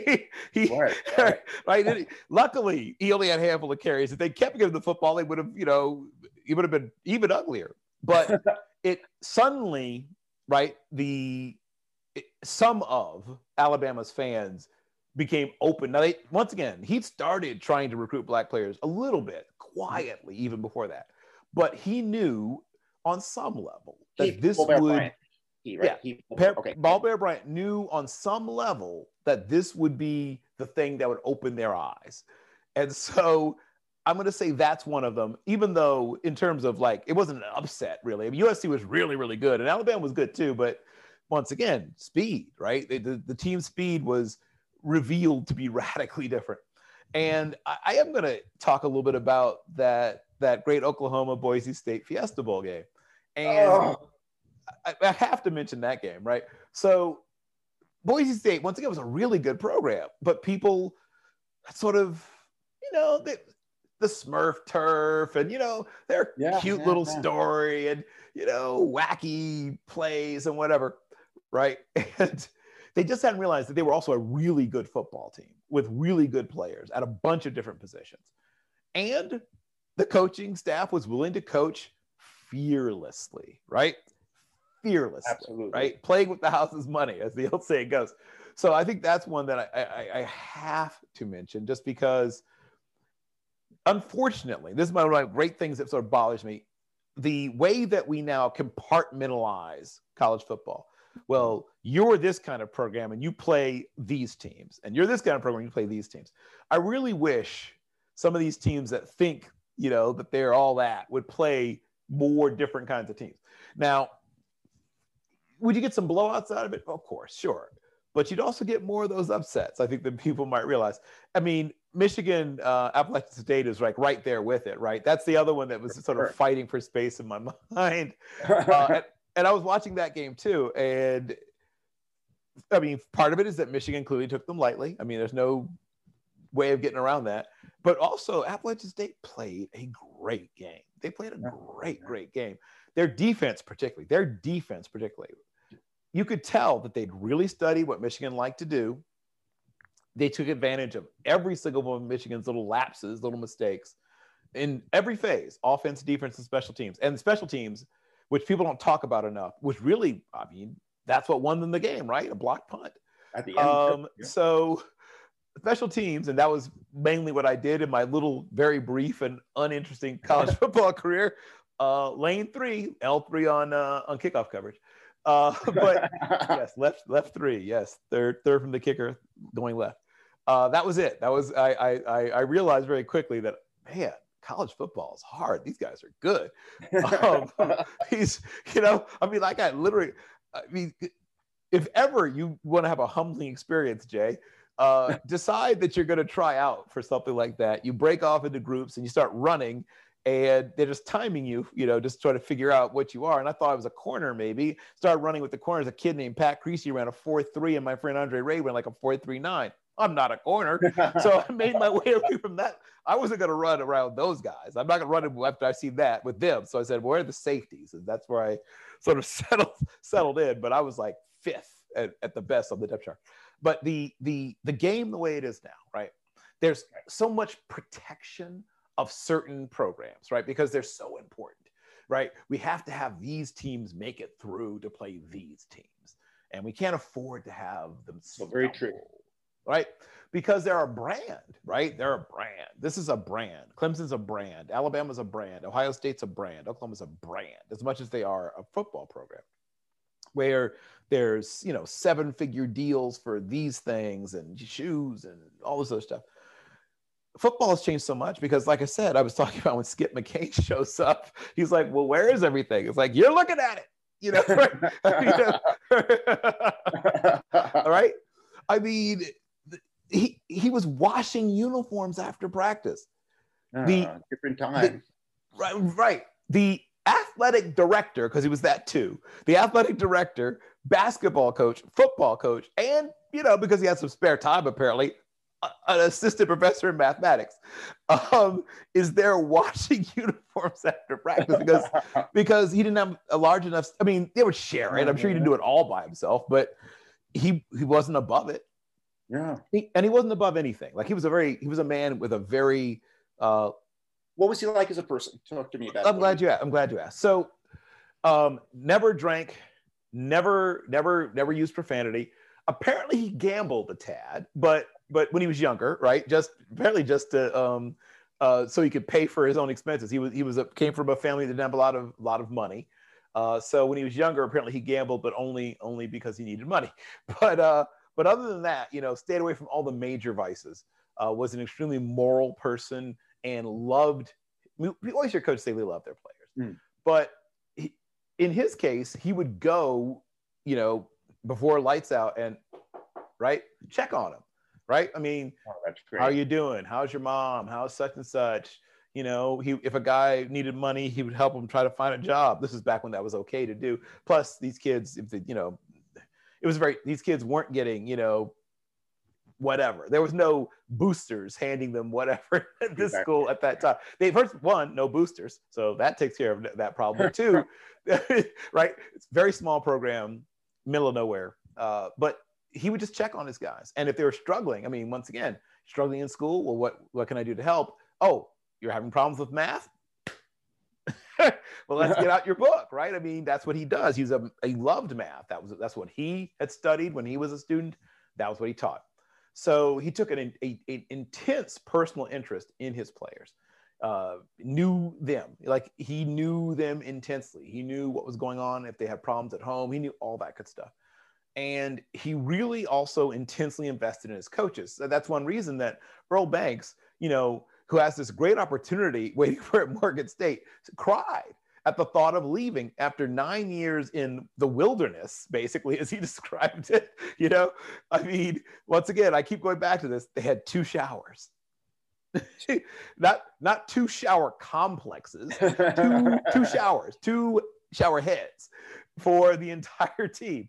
he, right, right. right. Luckily, he only had a handful of carries. If they kept giving the football, they would have, you know, it would have been even uglier. But it suddenly, right, the it, some of Alabama's fans became open. Now, they, once again, he started trying to recruit black players a little bit quietly, even before that. But he knew on some level that he, this would. He, right? Yeah, he, okay. Ball Bear Bryant knew on some level that this would be the thing that would open their eyes. And so I'm going to say that's one of them, even though in terms of like, it wasn't an upset really. I mean, USC was really, really good and Alabama was good too. But once again, speed, right? The, the, the team speed was revealed to be radically different. And I, I am going to talk a little bit about that, that great Oklahoma Boise State Fiesta Bowl game. And oh. I, I have to mention that game, right? So Boise State, once again, was a really good program, but people sort of, you know, they, the Smurf turf and you know their yeah, cute yeah, little yeah. story and you know wacky plays and whatever, right? And they just hadn't realized that they were also a really good football team with really good players at a bunch of different positions. And the coaching staff was willing to coach fearlessly, right? Fearlessly, Absolutely. right? Playing with the house's money, as the old saying goes. So I think that's one that I, I, I have to mention just because, unfortunately, this is one of my great things that sort of bothers me. The way that we now compartmentalize college football. Well, you're this kind of program and you play these teams, and you're this kind of program and you play these teams. I really wish some of these teams that think, you know, that they're all that would play more different kinds of teams. Now, would you get some blowouts out of it? Of course, sure. But you'd also get more of those upsets, I think, than people might realize. I mean, Michigan, uh, Appalachian State is like right there with it, right? That's the other one that was sort of fighting for space in my mind. Uh, and, and I was watching that game too. And I mean, part of it is that Michigan clearly took them lightly. I mean, there's no way of getting around that. But also, Appalachian State played a great game. They played a great, great game. Their defense, particularly, their defense, particularly, you could tell that they'd really study what Michigan liked to do. They took advantage of every single one of Michigan's little lapses, little mistakes in every phase offense, defense, and special teams. And special teams, which people don't talk about enough, was really, I mean, that's what won them the game, right? A block punt. At the end. Um, yeah. So, special teams, and that was mainly what I did in my little, very brief and uninteresting college football career. Uh, lane three, L three on uh, on kickoff coverage. Uh, but yes, left left three. Yes, third third from the kicker, going left. Uh, that was it. That was I, I I realized very quickly that man, college football is hard. These guys are good. Um, he's you know I mean like I literally I mean if ever you want to have a humbling experience, Jay. Uh, decide that you're going to try out for something like that. You break off into groups and you start running, and they're just timing you, you know, just trying to figure out what you are. And I thought I was a corner, maybe. Started running with the corners. A kid named Pat Creasy ran a 4 3, and my friend Andre Ray ran like a 4 3 9. I'm not a corner. so I made my way away from that. I wasn't going to run around those guys. I'm not going to run after I see that with them. So I said, where are the safeties? And that's where I sort of settled settled in. But I was like fifth at, at the best on the depth chart. But the the the game the way it is now, right? There's so much protection of certain programs, right? Because they're so important, right? We have to have these teams make it through to play these teams, and we can't afford to have them. So very true. Right? Because they're a brand, right? They're a brand. This is a brand. Clemson's a brand. Alabama's a brand. Ohio State's a brand. Oklahoma's a brand, as much as they are a football program. Where there's, you know, seven figure deals for these things and shoes and all this other stuff football has changed so much because, like I said, I was talking about when Skip McCain shows up, he's like, "Well, where is everything?" It's like you're looking at it, you know. All right. I mean, he he was washing uniforms after practice. The- Ah, different time. Right, right. The athletic director, because he was that too. The athletic director, basketball coach, football coach, and you know, because he had some spare time apparently, an assistant professor in mathematics, um, is there washing uniforms after practice because because he didn't have a large enough. I mean, they would share it. I'm sure he didn't do it all by himself, but he he wasn't above it. Yeah. He, and he wasn't above anything. Like he was a very he was a man with a very uh, What was he like as a person? Talk to me about. I'm glad you asked. I'm glad you asked. So, um, never drank, never, never, never used profanity. Apparently, he gambled a tad, but but when he was younger, right? Just apparently just to um, uh, so he could pay for his own expenses. He was he was a, came from a family that didn't have a lot of lot of money. Uh, so when he was younger, apparently he gambled, but only only because he needed money. But uh, but other than that, you know, stayed away from all the major vices. Uh, was an extremely moral person and loved. We, we always hear coaches say they love their players, Mm. but he, in his case, he would go, you know, before lights out and right check on him, right? I mean, Oh, how are you doing? How's your mom? How's such and such? You know, he if a guy needed money, he would help him try to find a job. This is back when that was okay to do. Plus, these kids, if they, you know, it was very these kids weren't getting, you know, whatever. There was no boosters handing them whatever at this Exactly. school at that time. They first one, no boosters. So that takes care of that problem. Two, right? It's very small program, middle of nowhere. Uh, but he would just check on his guys. And if they were struggling, I mean, once again, struggling in school, well, what what can I do to help? Oh, you're having problems with math. well, let's get out your book, right? I mean, that's what he does. He's a he loved math. That was that's what he had studied when he was a student. That was what he taught. So he took an, a, a intense personal interest in his players. Uh, knew them like he knew them intensely. He knew what was going on if they had problems at home. He knew all that good stuff. And he really also intensely invested in his coaches. So that's one reason that Earl Banks, you know, who has this great opportunity waiting for at Morgan State, cried at the thought of leaving after nine years in the wilderness, basically, as he described it. You know, I mean, once again, I keep going back to this. They had two showers. not not two shower complexes, two, two showers, two shower heads for the entire team,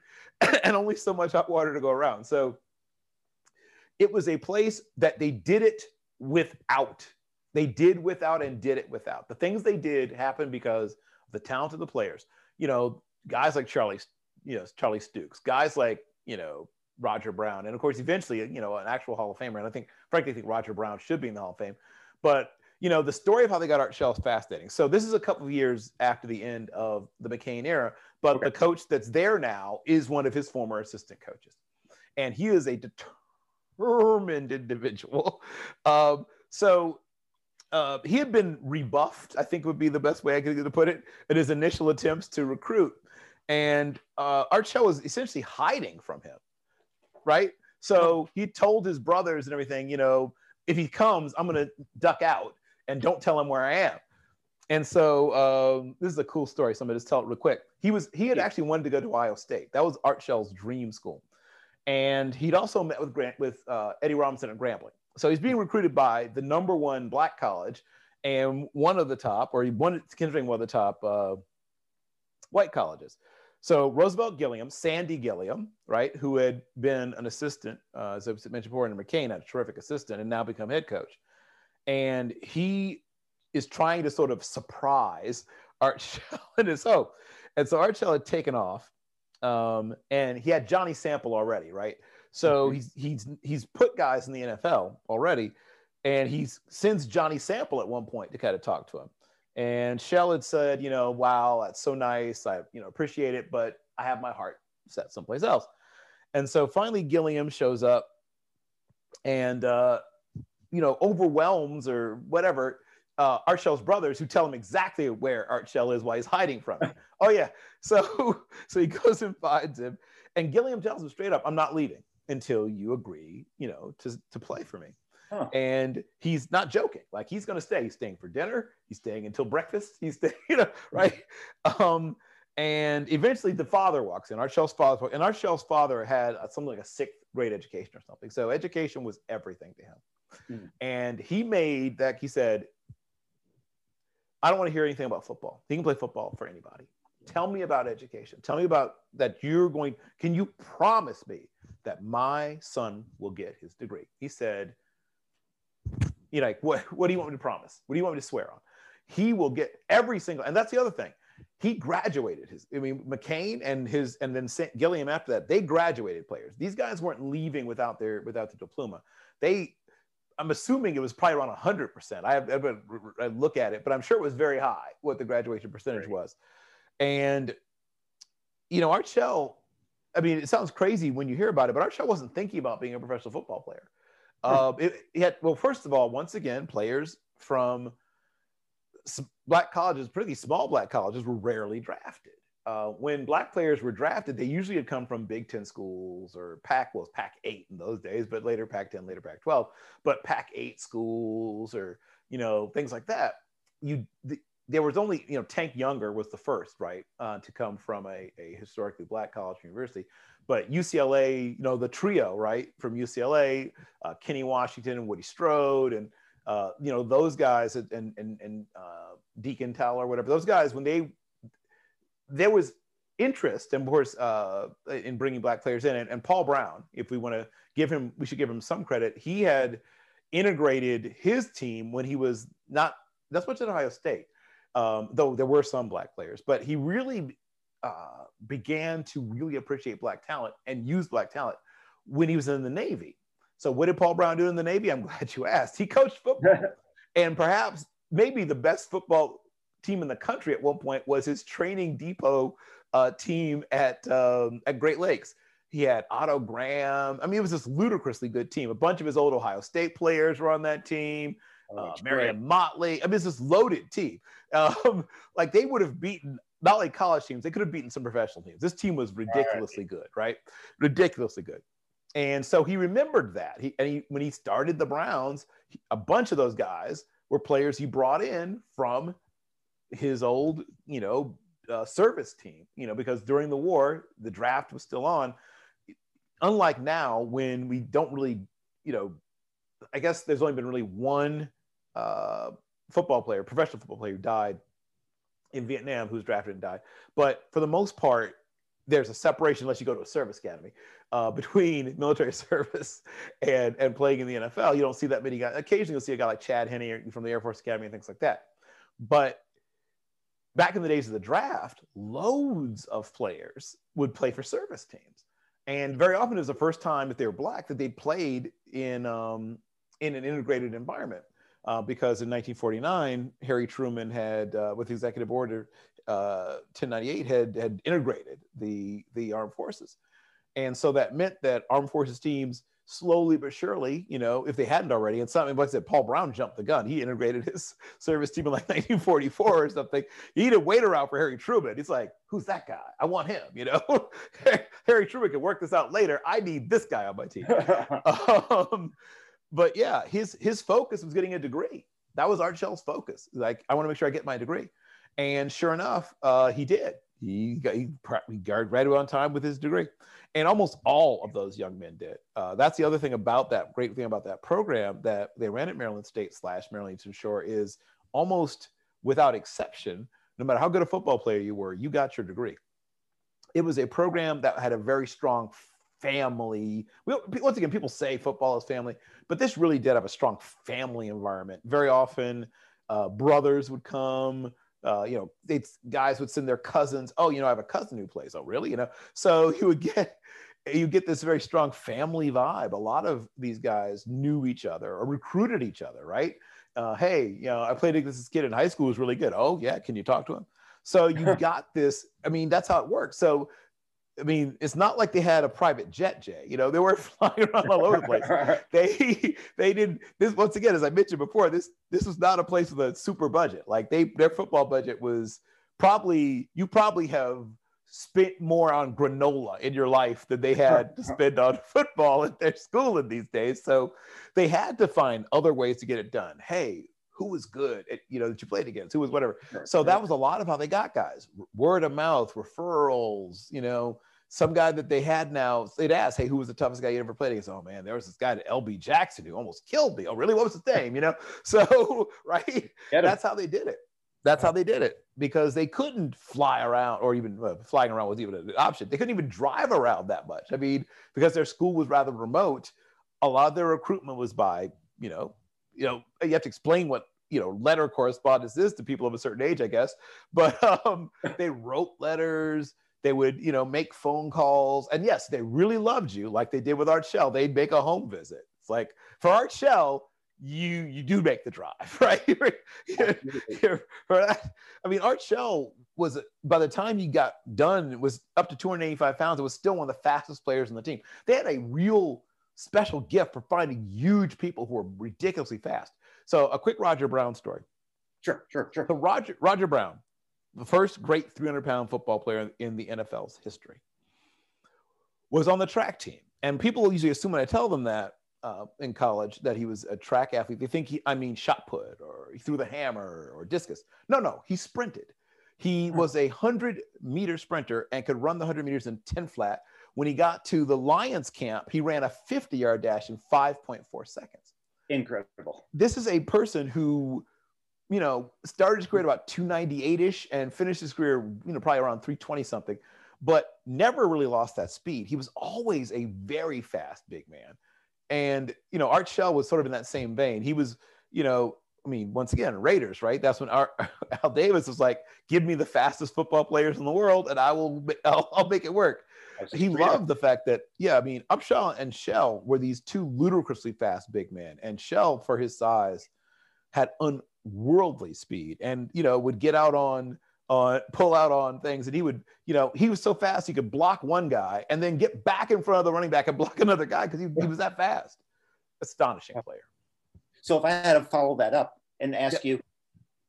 and only so much hot water to go around. So it was a place that they did it without. They did without and did it without. The things they did happened because of the talent of the players. You know, guys like Charlie, you know, Charlie Stukes, guys like, you know, Roger Brown. And of course, eventually, you know, an actual Hall of Famer. And I think, frankly, I think Roger Brown should be in the Hall of Fame. But, you know, the story of how they got Art Shell is fascinating. So this is a couple of years after the end of the McCain era, but okay. the coach that's there now is one of his former assistant coaches. And he is a determined individual. Um, so uh, he had been rebuffed, I think would be the best way I could put it, in his initial attempts to recruit. And uh, Art Shell was essentially hiding from him, right? So he told his brothers and everything, you know, if he comes, I'm going to duck out and don't tell him where I am. And so um, this is a cool story. So I'm going to just tell it real quick. He was he had yeah. actually wanted to go to Ohio State. That was Art Shell's dream school, and he'd also met with Grant with uh, Eddie Robinson at Grambling. So he's being recruited by the number one black college and one of the top, or he one considering one of the top uh, white colleges. So Roosevelt Gilliam, Sandy Gilliam, right, who had been an assistant, uh, as I mentioned before, in McCain, had a terrific assistant, and now become head coach. And he is trying to sort of surprise Art Shell and his hope. And so Art Shell had taken off, um, and he had Johnny Sample already, right? So mm-hmm. he's he's he's put guys in the NFL already, and he sends Johnny Sample at one point to kind of talk to him. And Shell had said, you know, wow, that's so nice. I, you know, appreciate it, but I have my heart set someplace else. And so finally, Gilliam shows up and, uh, you know, overwhelms or whatever uh, Art Shell's brothers who tell him exactly where Art Shell is while he's hiding from him. oh yeah. So, so he goes and finds him and Gilliam tells him straight up, I'm not leaving until you agree, you know, to, to play for me. Huh. And he's not joking. Like he's going to stay. He's staying for dinner. He's staying until breakfast. He's staying, you know, right? Um, and eventually the father walks in. Art Shell's father, and Art Shell's father had something like a sixth grade education or something. So education was everything to him. Mm. And he made that, he said, I don't want to hear anything about football. He can play football for anybody. Tell me about education. Tell me about that you're going, can you promise me that my son will get his degree? He said, you know, like, what, what do you want me to promise? What do you want me to swear on? He will get every single, and that's the other thing. He graduated his, I mean, McCain and his, and then St. Gilliam after that, they graduated players. These guys weren't leaving without their, without the diploma. They, I'm assuming it was probably around 100%. I have, I look at it, but I'm sure it was very high what the graduation percentage right. was. And, you know, Art Shell, I mean, it sounds crazy when you hear about it, but Art Shell wasn't thinking about being a professional football player. Uh, it, it had, well, first of all, once again, players from black colleges, pretty small black colleges, were rarely drafted. Uh, when black players were drafted, they usually had come from Big Ten schools or Pac, well, Pac 8 in those days, but later Pac 10, later Pac 12, but Pac 8 schools or, you know, things like that. You, the, there was only, you know, Tank Younger was the first, right, uh, to come from a, a historically black college university. But UCLA, you know, the trio, right, from UCLA, uh, Kenny Washington and Woody Strode, and uh, you know those guys, and and and uh, Deacon Teller, whatever. Those guys, when they there was interest, and of course, uh, in bringing black players in, and, and Paul Brown, if we want to give him, we should give him some credit. He had integrated his team when he was not that's much at Ohio State, um, though there were some black players, but he really uh, began to really appreciate black talent and use black talent when he was in the Navy. So, what did Paul Brown do in the Navy? I'm glad you asked. He coached football, and perhaps maybe the best football team in the country at one point was his training depot uh, team at um, at Great Lakes. He had Otto Graham. I mean, it was this ludicrously good team. A bunch of his old Ohio State players were on that team. Oh, uh, Marion Motley. I mean, it's this loaded team. Um, like they would have beaten not like college teams, they could have beaten some professional teams. This team was ridiculously good, right? Ridiculously good. And so he remembered that. He and he when he started the Browns, he, a bunch of those guys were players he brought in from his old, you know, uh, service team. You know, because during the war, the draft was still on. Unlike now, when we don't really, you know, I guess there's only been really one uh, football player, professional football player, who died in Vietnam who's drafted and died. But for the most part, there's a separation unless you go to a service academy uh, between military service and and playing in the NFL. You don't see that many guys. Occasionally, you'll see a guy like Chad Henne from the Air Force Academy and things like that. But back in the days of the draft, loads of players would play for service teams, and very often it was the first time that they were black that they played in um, in an integrated environment. Uh, because in 1949, Harry Truman had, uh, with Executive Order uh, 1098, had had integrated the the armed forces, and so that meant that armed forces teams slowly but surely, you know, if they hadn't already, and something like I said, Paul Brown jumped the gun. He integrated his service team in like 1944 or something. He a waiter out for Harry Truman. He's like, who's that guy? I want him, you know. Harry Truman can work this out later. I need this guy on my team. um, but yeah, his his focus was getting a degree. That was Art Shell's focus. Like, I want to make sure I get my degree. And sure enough, uh, he did. He got, he, he graduated on time with his degree, and almost all of those young men did. Uh, that's the other thing about that great thing about that program that they ran at Maryland State slash Maryland Eastern Shore is almost without exception, no matter how good a football player you were, you got your degree. It was a program that had a very strong family. Once again, people say football is family, but this really did have a strong family environment. Very often, uh, brothers would come. Uh, you know, guys would send their cousins. Oh, you know, I have a cousin who plays. Oh, really? You know, so you would get you get this very strong family vibe. A lot of these guys knew each other or recruited each other, right? Uh, hey, you know, I played against this kid in high school who's really good. Oh, yeah, can you talk to him? So you got this. I mean, that's how it works. So I mean, it's not like they had a private jet, Jay. You know, they were flying around all over the place. they they did this once again, as I mentioned before. This this was not a place with a super budget. Like they their football budget was probably you probably have spent more on granola in your life than they had to spend on football at their school in these days. So they had to find other ways to get it done. Hey, who was good at, you know, that you played against, who was whatever. So that was a lot of how they got guys word of mouth, referrals, you know, some guy that they had now, they'd ask, hey, who was the toughest guy you ever played against? Oh man, there was this guy, LB Jackson, who almost killed me. Oh, really? What was his name? You know? So, right. That's how they did it. That's how they did it because they couldn't fly around or even uh, flying around was even an option. They couldn't even drive around that much. I mean, because their school was rather remote, a lot of their recruitment was by, you know, you know, you have to explain what you know letter correspondence is to people of a certain age, I guess. But um, they wrote letters. They would, you know, make phone calls, and yes, they really loved you, like they did with Art Shell. They'd make a home visit. It's like for Art Shell, you you do make the drive, right? for that, I mean, Art Shell was by the time he got done, it was up to 285 pounds. It was still one of the fastest players in the team. They had a real special gift for finding huge people who were ridiculously fast. So a quick Roger Brown story. Sure, sure, sure. So Roger Roger Brown, the first great 300 pound football player in the NFL's history, was on the track team. And people usually assume when I tell them that uh, in college that he was a track athlete, they think he, I mean, shot put or he threw the hammer or discus. No, no, he sprinted. He was a 100 meter sprinter and could run the 100 meters in 10 flat. When he got to the Lions camp, he ran a 50 yard dash in 5.4 seconds. Incredible. This is a person who, you know, started his career about 298 ish and finished his career, you know, probably around 320 something, but never really lost that speed. He was always a very fast big man. And, you know, Art Shell was sort of in that same vein. He was, you know, I mean, once again, Raiders, right? That's when Al Davis was like, "Give me the fastest football players in the world, and I will, I'll, I'll make it work." he loved the fact that, yeah, I mean, Upshaw and Shell were these two ludicrously fast big men, and Shell for his size had unworldly speed and you know would get out on uh, pull out on things and he would you know he was so fast he could block one guy and then get back in front of the running back and block another guy because he, he, was that fast astonishing player so if i had to follow that up and ask yeah. you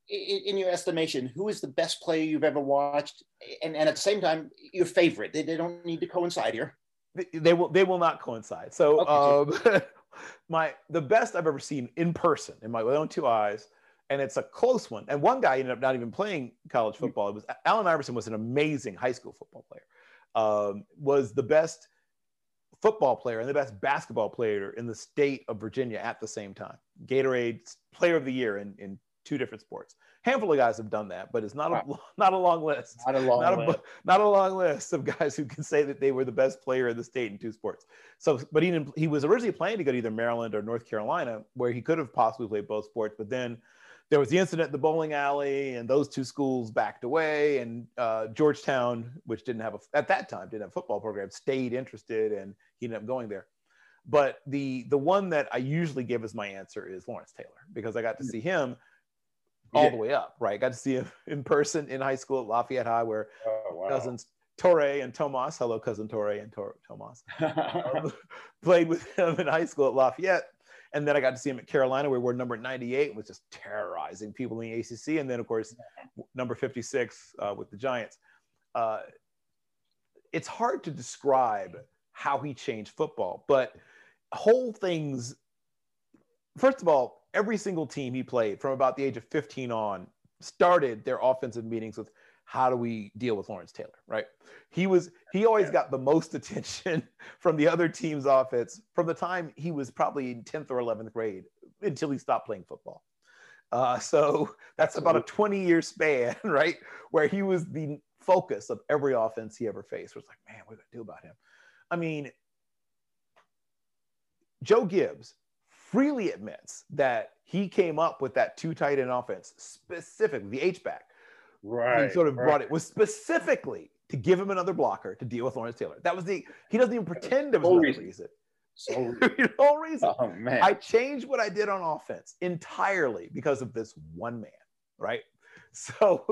in your estimation, who is the best player you've ever watched? And, and at the same time, your favorite. They, they don't need to coincide here. They, they will they will not coincide. So okay. um, my the best I've ever seen in person in my own two eyes, and it's a close one. And one guy ended up not even playing college mm-hmm. football. It was Allen Iverson was an amazing high school football player. Um, was the best football player and the best basketball player in the state of Virginia at the same time. Gatorade Player of the Year in, in two different sports. Handful of guys have done that, but it's not a not a long list. Not a long not list. A, not a long list of guys who can say that they were the best player in the state in two sports. So, but he didn't, he was originally planning to go to either Maryland or North Carolina, where he could have possibly played both sports. But then there was the incident at the bowling alley, and those two schools backed away. And uh, Georgetown, which didn't have a at that time didn't have a football program, stayed interested, and he ended up going there. But the the one that I usually give as my answer is Lawrence Taylor because I got to see him all yeah. the way up, right? Got to see him in person in high school at Lafayette High, where oh, wow. cousins Torre and Tomas, hello cousin Torre and Tor- Tomas, um, played with him in high school at Lafayette. And then I got to see him at Carolina, where we're number 98, was just terrorizing people in the ACC. And then, of course, number 56 uh, with the Giants. Uh, it's hard to describe how he changed football, but whole things. First of all, every single team he played from about the age of 15 on started their offensive meetings with how do we deal with Lawrence Taylor, right? He was he always got the most attention from the other team's offense from the time he was probably in 10th or 11th grade until he stopped playing football. Uh, so that's about a 20 year span, right? Where he was the focus of every offense he ever faced. It was like, man, what are we gonna do about him? I mean, Joe Gibbs freely admits that he came up with that two tight end offense specifically, the H back. Right. He sort of right. brought it was specifically to give him another blocker to deal with Lawrence Taylor. That was the he doesn't even pretend there was no reason. reason. So no reason. Oh man. I changed what I did on offense entirely because of this one man, right? So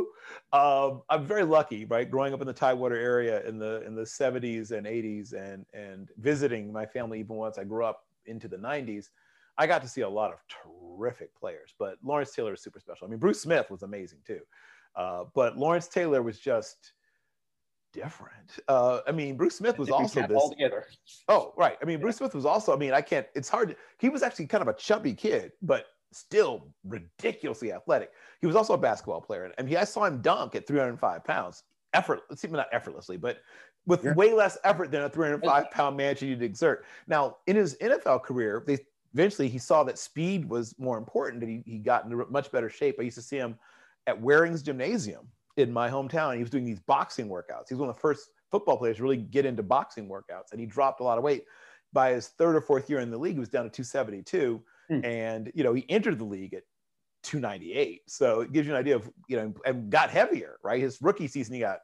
um, I'm very lucky, right? Growing up in the Tidewater area in the in the 70s and 80s, and and visiting my family even once I grew up into the 90s. I got to see a lot of terrific players, but Lawrence Taylor is super special. I mean, Bruce Smith was amazing too, uh, but Lawrence Taylor was just different. Uh, I mean, Bruce Smith was also this. Altogether. Oh, right. I mean, Bruce Smith was also. I mean, I can't. It's hard. To, he was actually kind of a chubby kid, but still ridiculously athletic. He was also a basketball player, and he, I saw him dunk at 305 pounds. Effort, not effortlessly, but with yeah. way less effort than a 305 pound man should exert. Now, in his NFL career, they eventually he saw that speed was more important and he, he got into much better shape. I used to see him at Waring's Gymnasium in my hometown. He was doing these boxing workouts. He was one of the first football players to really get into boxing workouts and he dropped a lot of weight. By his third or fourth year in the league, he was down to 272. Hmm. And, you know, he entered the league at 298. So it gives you an idea of, you know, and got heavier, right? His rookie season, he got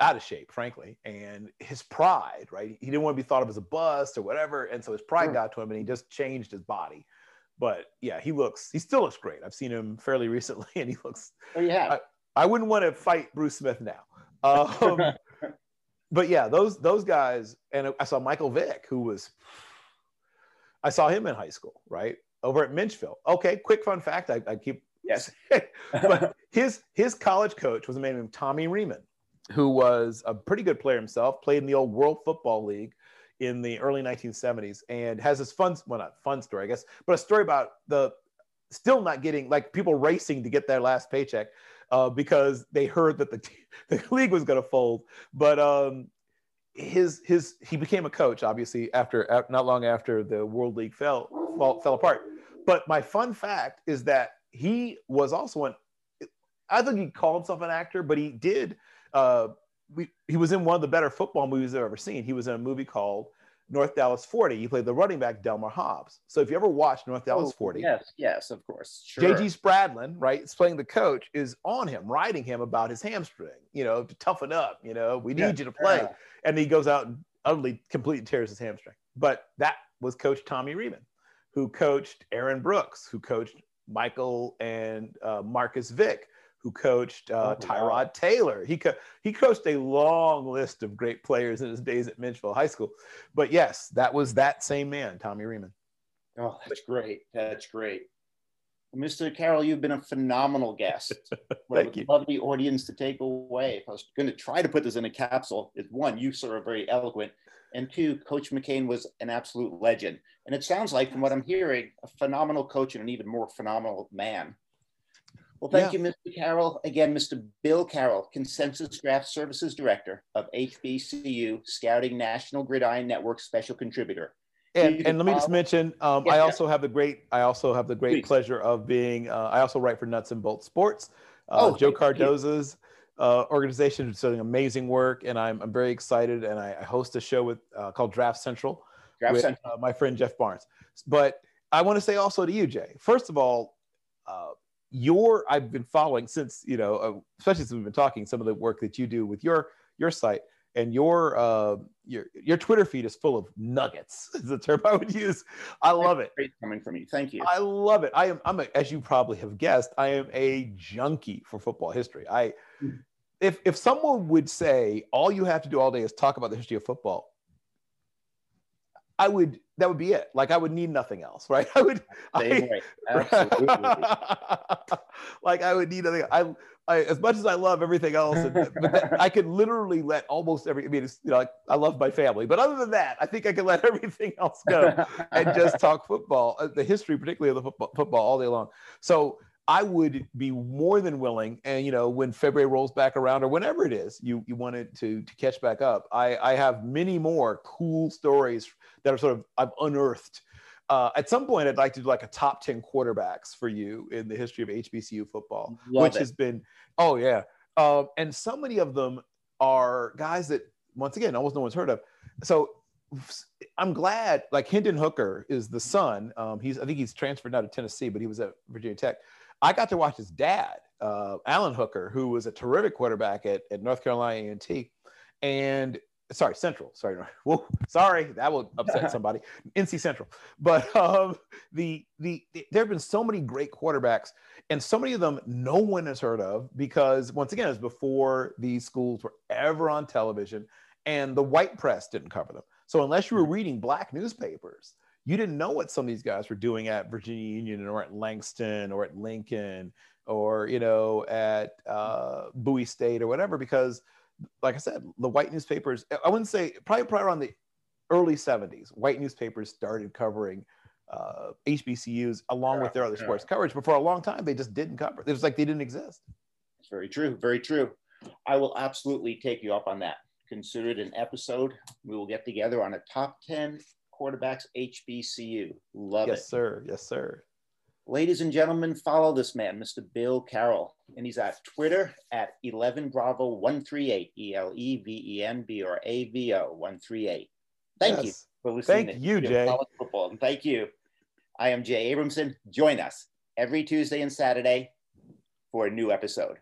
out of shape, frankly, and his pride, right? He didn't want to be thought of as a bust or whatever, and so his pride sure. got to him, and he just changed his body. But yeah, he looks, he still looks great. I've seen him fairly recently, and he looks. Oh, yeah. I, I wouldn't want to fight Bruce Smith now. Um, but yeah, those those guys, and I saw Michael Vick, who was, I saw him in high school, right over at Menchville. Okay, quick fun fact. I, I keep yes, but his his college coach was a man named Tommy Reamon who was a pretty good player himself, played in the old World Football League in the early 1970s, and has this fun, well, not fun story, I guess, but a story about the still not getting like people racing to get their last paycheck uh, because they heard that the, the league was going to fold. But um, his his he became a coach obviously after not long after the World League fell fell, fell apart. But my fun fact is that he was also an I think he called himself an actor, but he did uh, we, he was in one of the better football movies I've ever seen. He was in a movie called North Dallas 40. He played the running back Delmar Hobbs. So if you ever watched North Dallas oh, 40, yes, yes, of course. Sure. JG Spradlin, right, is playing the coach, is on him, riding him about his hamstring, you know, to toughen up, you know, we need yeah, you to play. Yeah. And he goes out and utterly completely tears his hamstring. But that was coach Tommy Reamon, who coached Aaron Brooks, who coached Michael and uh, Marcus Vick, who coached uh, oh, Tyrod. Taylor. He co- he coached a long list of great players in his days at Menchville High School. But yes, that was that same man, Tommy Reamon. Oh, that's great. That's great. Mr. Carroll, you've been a phenomenal guest. What Thank you. love the audience to take away. If I was going to try to put this in a capsule, is one, you sir are very eloquent, and two, Coach McCain was an absolute legend. And it sounds like, from what I'm hearing, a phenomenal coach and an even more phenomenal man. Well, thank yeah. you, Mr. Carroll. Again, Mr. Bill Carroll, Consensus Draft Services Director of HBCU Scouting National Gridiron Network Special Contributor. And, and let me just mention, um, I also have the great, I also have the great Please. pleasure of being, uh, I also write for Nuts and Bolts Sports. Uh, oh, Joe Cardoza's uh, organization is doing amazing work, and I'm, I'm very excited. And I, I host a show with uh, called Draft Central Draft with Central. Uh, my friend Jeff Barnes. But I want to say also to you, Jay. First of all, uh, your I've been following since you know, especially since we've been talking, some of the work that you do with your your site and your uh, your your Twitter feed is full of nuggets. Is the term I would use. I love it. Great coming from you. Thank you. I love it. I am. I'm a, as you probably have guessed. I am a junkie for football history. I hmm. if if someone would say all you have to do all day is talk about the history of football, I would that would be it. Like I would need nothing else, right? I would I, Absolutely. like I would need nothing. I I, as much as I love everything else, and, but that, I could literally let almost every. I mean, it's, you know, like, I love my family, but other than that, I think I could let everything else go and just talk football, uh, the history, particularly of the football, football, all day long. So I would be more than willing, and you know, when February rolls back around or whenever it is, you you wanted to to catch back up. I I have many more cool stories that are sort of I've unearthed uh, at some point, I'd like to do like a top 10 quarterbacks for you in the history of HBCU football, Love which it. has been, oh, yeah. Uh, and so many of them are guys that, once again, almost no one's heard of. So I'm glad, like Hendon Hooker is the son. Um, he's, I think he's transferred now to Tennessee, but he was at Virginia Tech. I got to watch his dad, uh, Alan Hooker, who was a terrific quarterback at, at North Carolina A&T. And sorry, Central. Sorry, well, sorry, that will upset somebody. NC Central, but um, the, the, the there have been so many great quarterbacks, and so many of them no one has heard of because once again, it's before these schools were ever on television, and the white press didn't cover them. So unless you were mm-hmm. reading black newspapers, you didn't know what some of these guys were doing at Virginia Union or at Langston or at Lincoln or you know at uh, Bowie State or whatever because like I said, the white newspapers, I wouldn't say probably probably around the early 70s, white newspapers started covering uh, HBCUs along yeah, with their other yeah. sports coverage. But for a long time, they just didn't cover. It was like they didn't exist. It's very true. Very true. I will absolutely take you up on that. Consider it an episode. We will get together on a top 10 quarterbacks HBCU. Love yes, it. Yes, sir. Yes, sir. Ladies and gentlemen, follow this man, Mr. Bill Carroll. And he's at Twitter at 11 Bravo 138, E L E V E N B R A V O 138. Thank yes. you for listening. Thank you, Jay. Football. And thank you. I am Jay Abramson. Join us every Tuesday and Saturday for a new episode.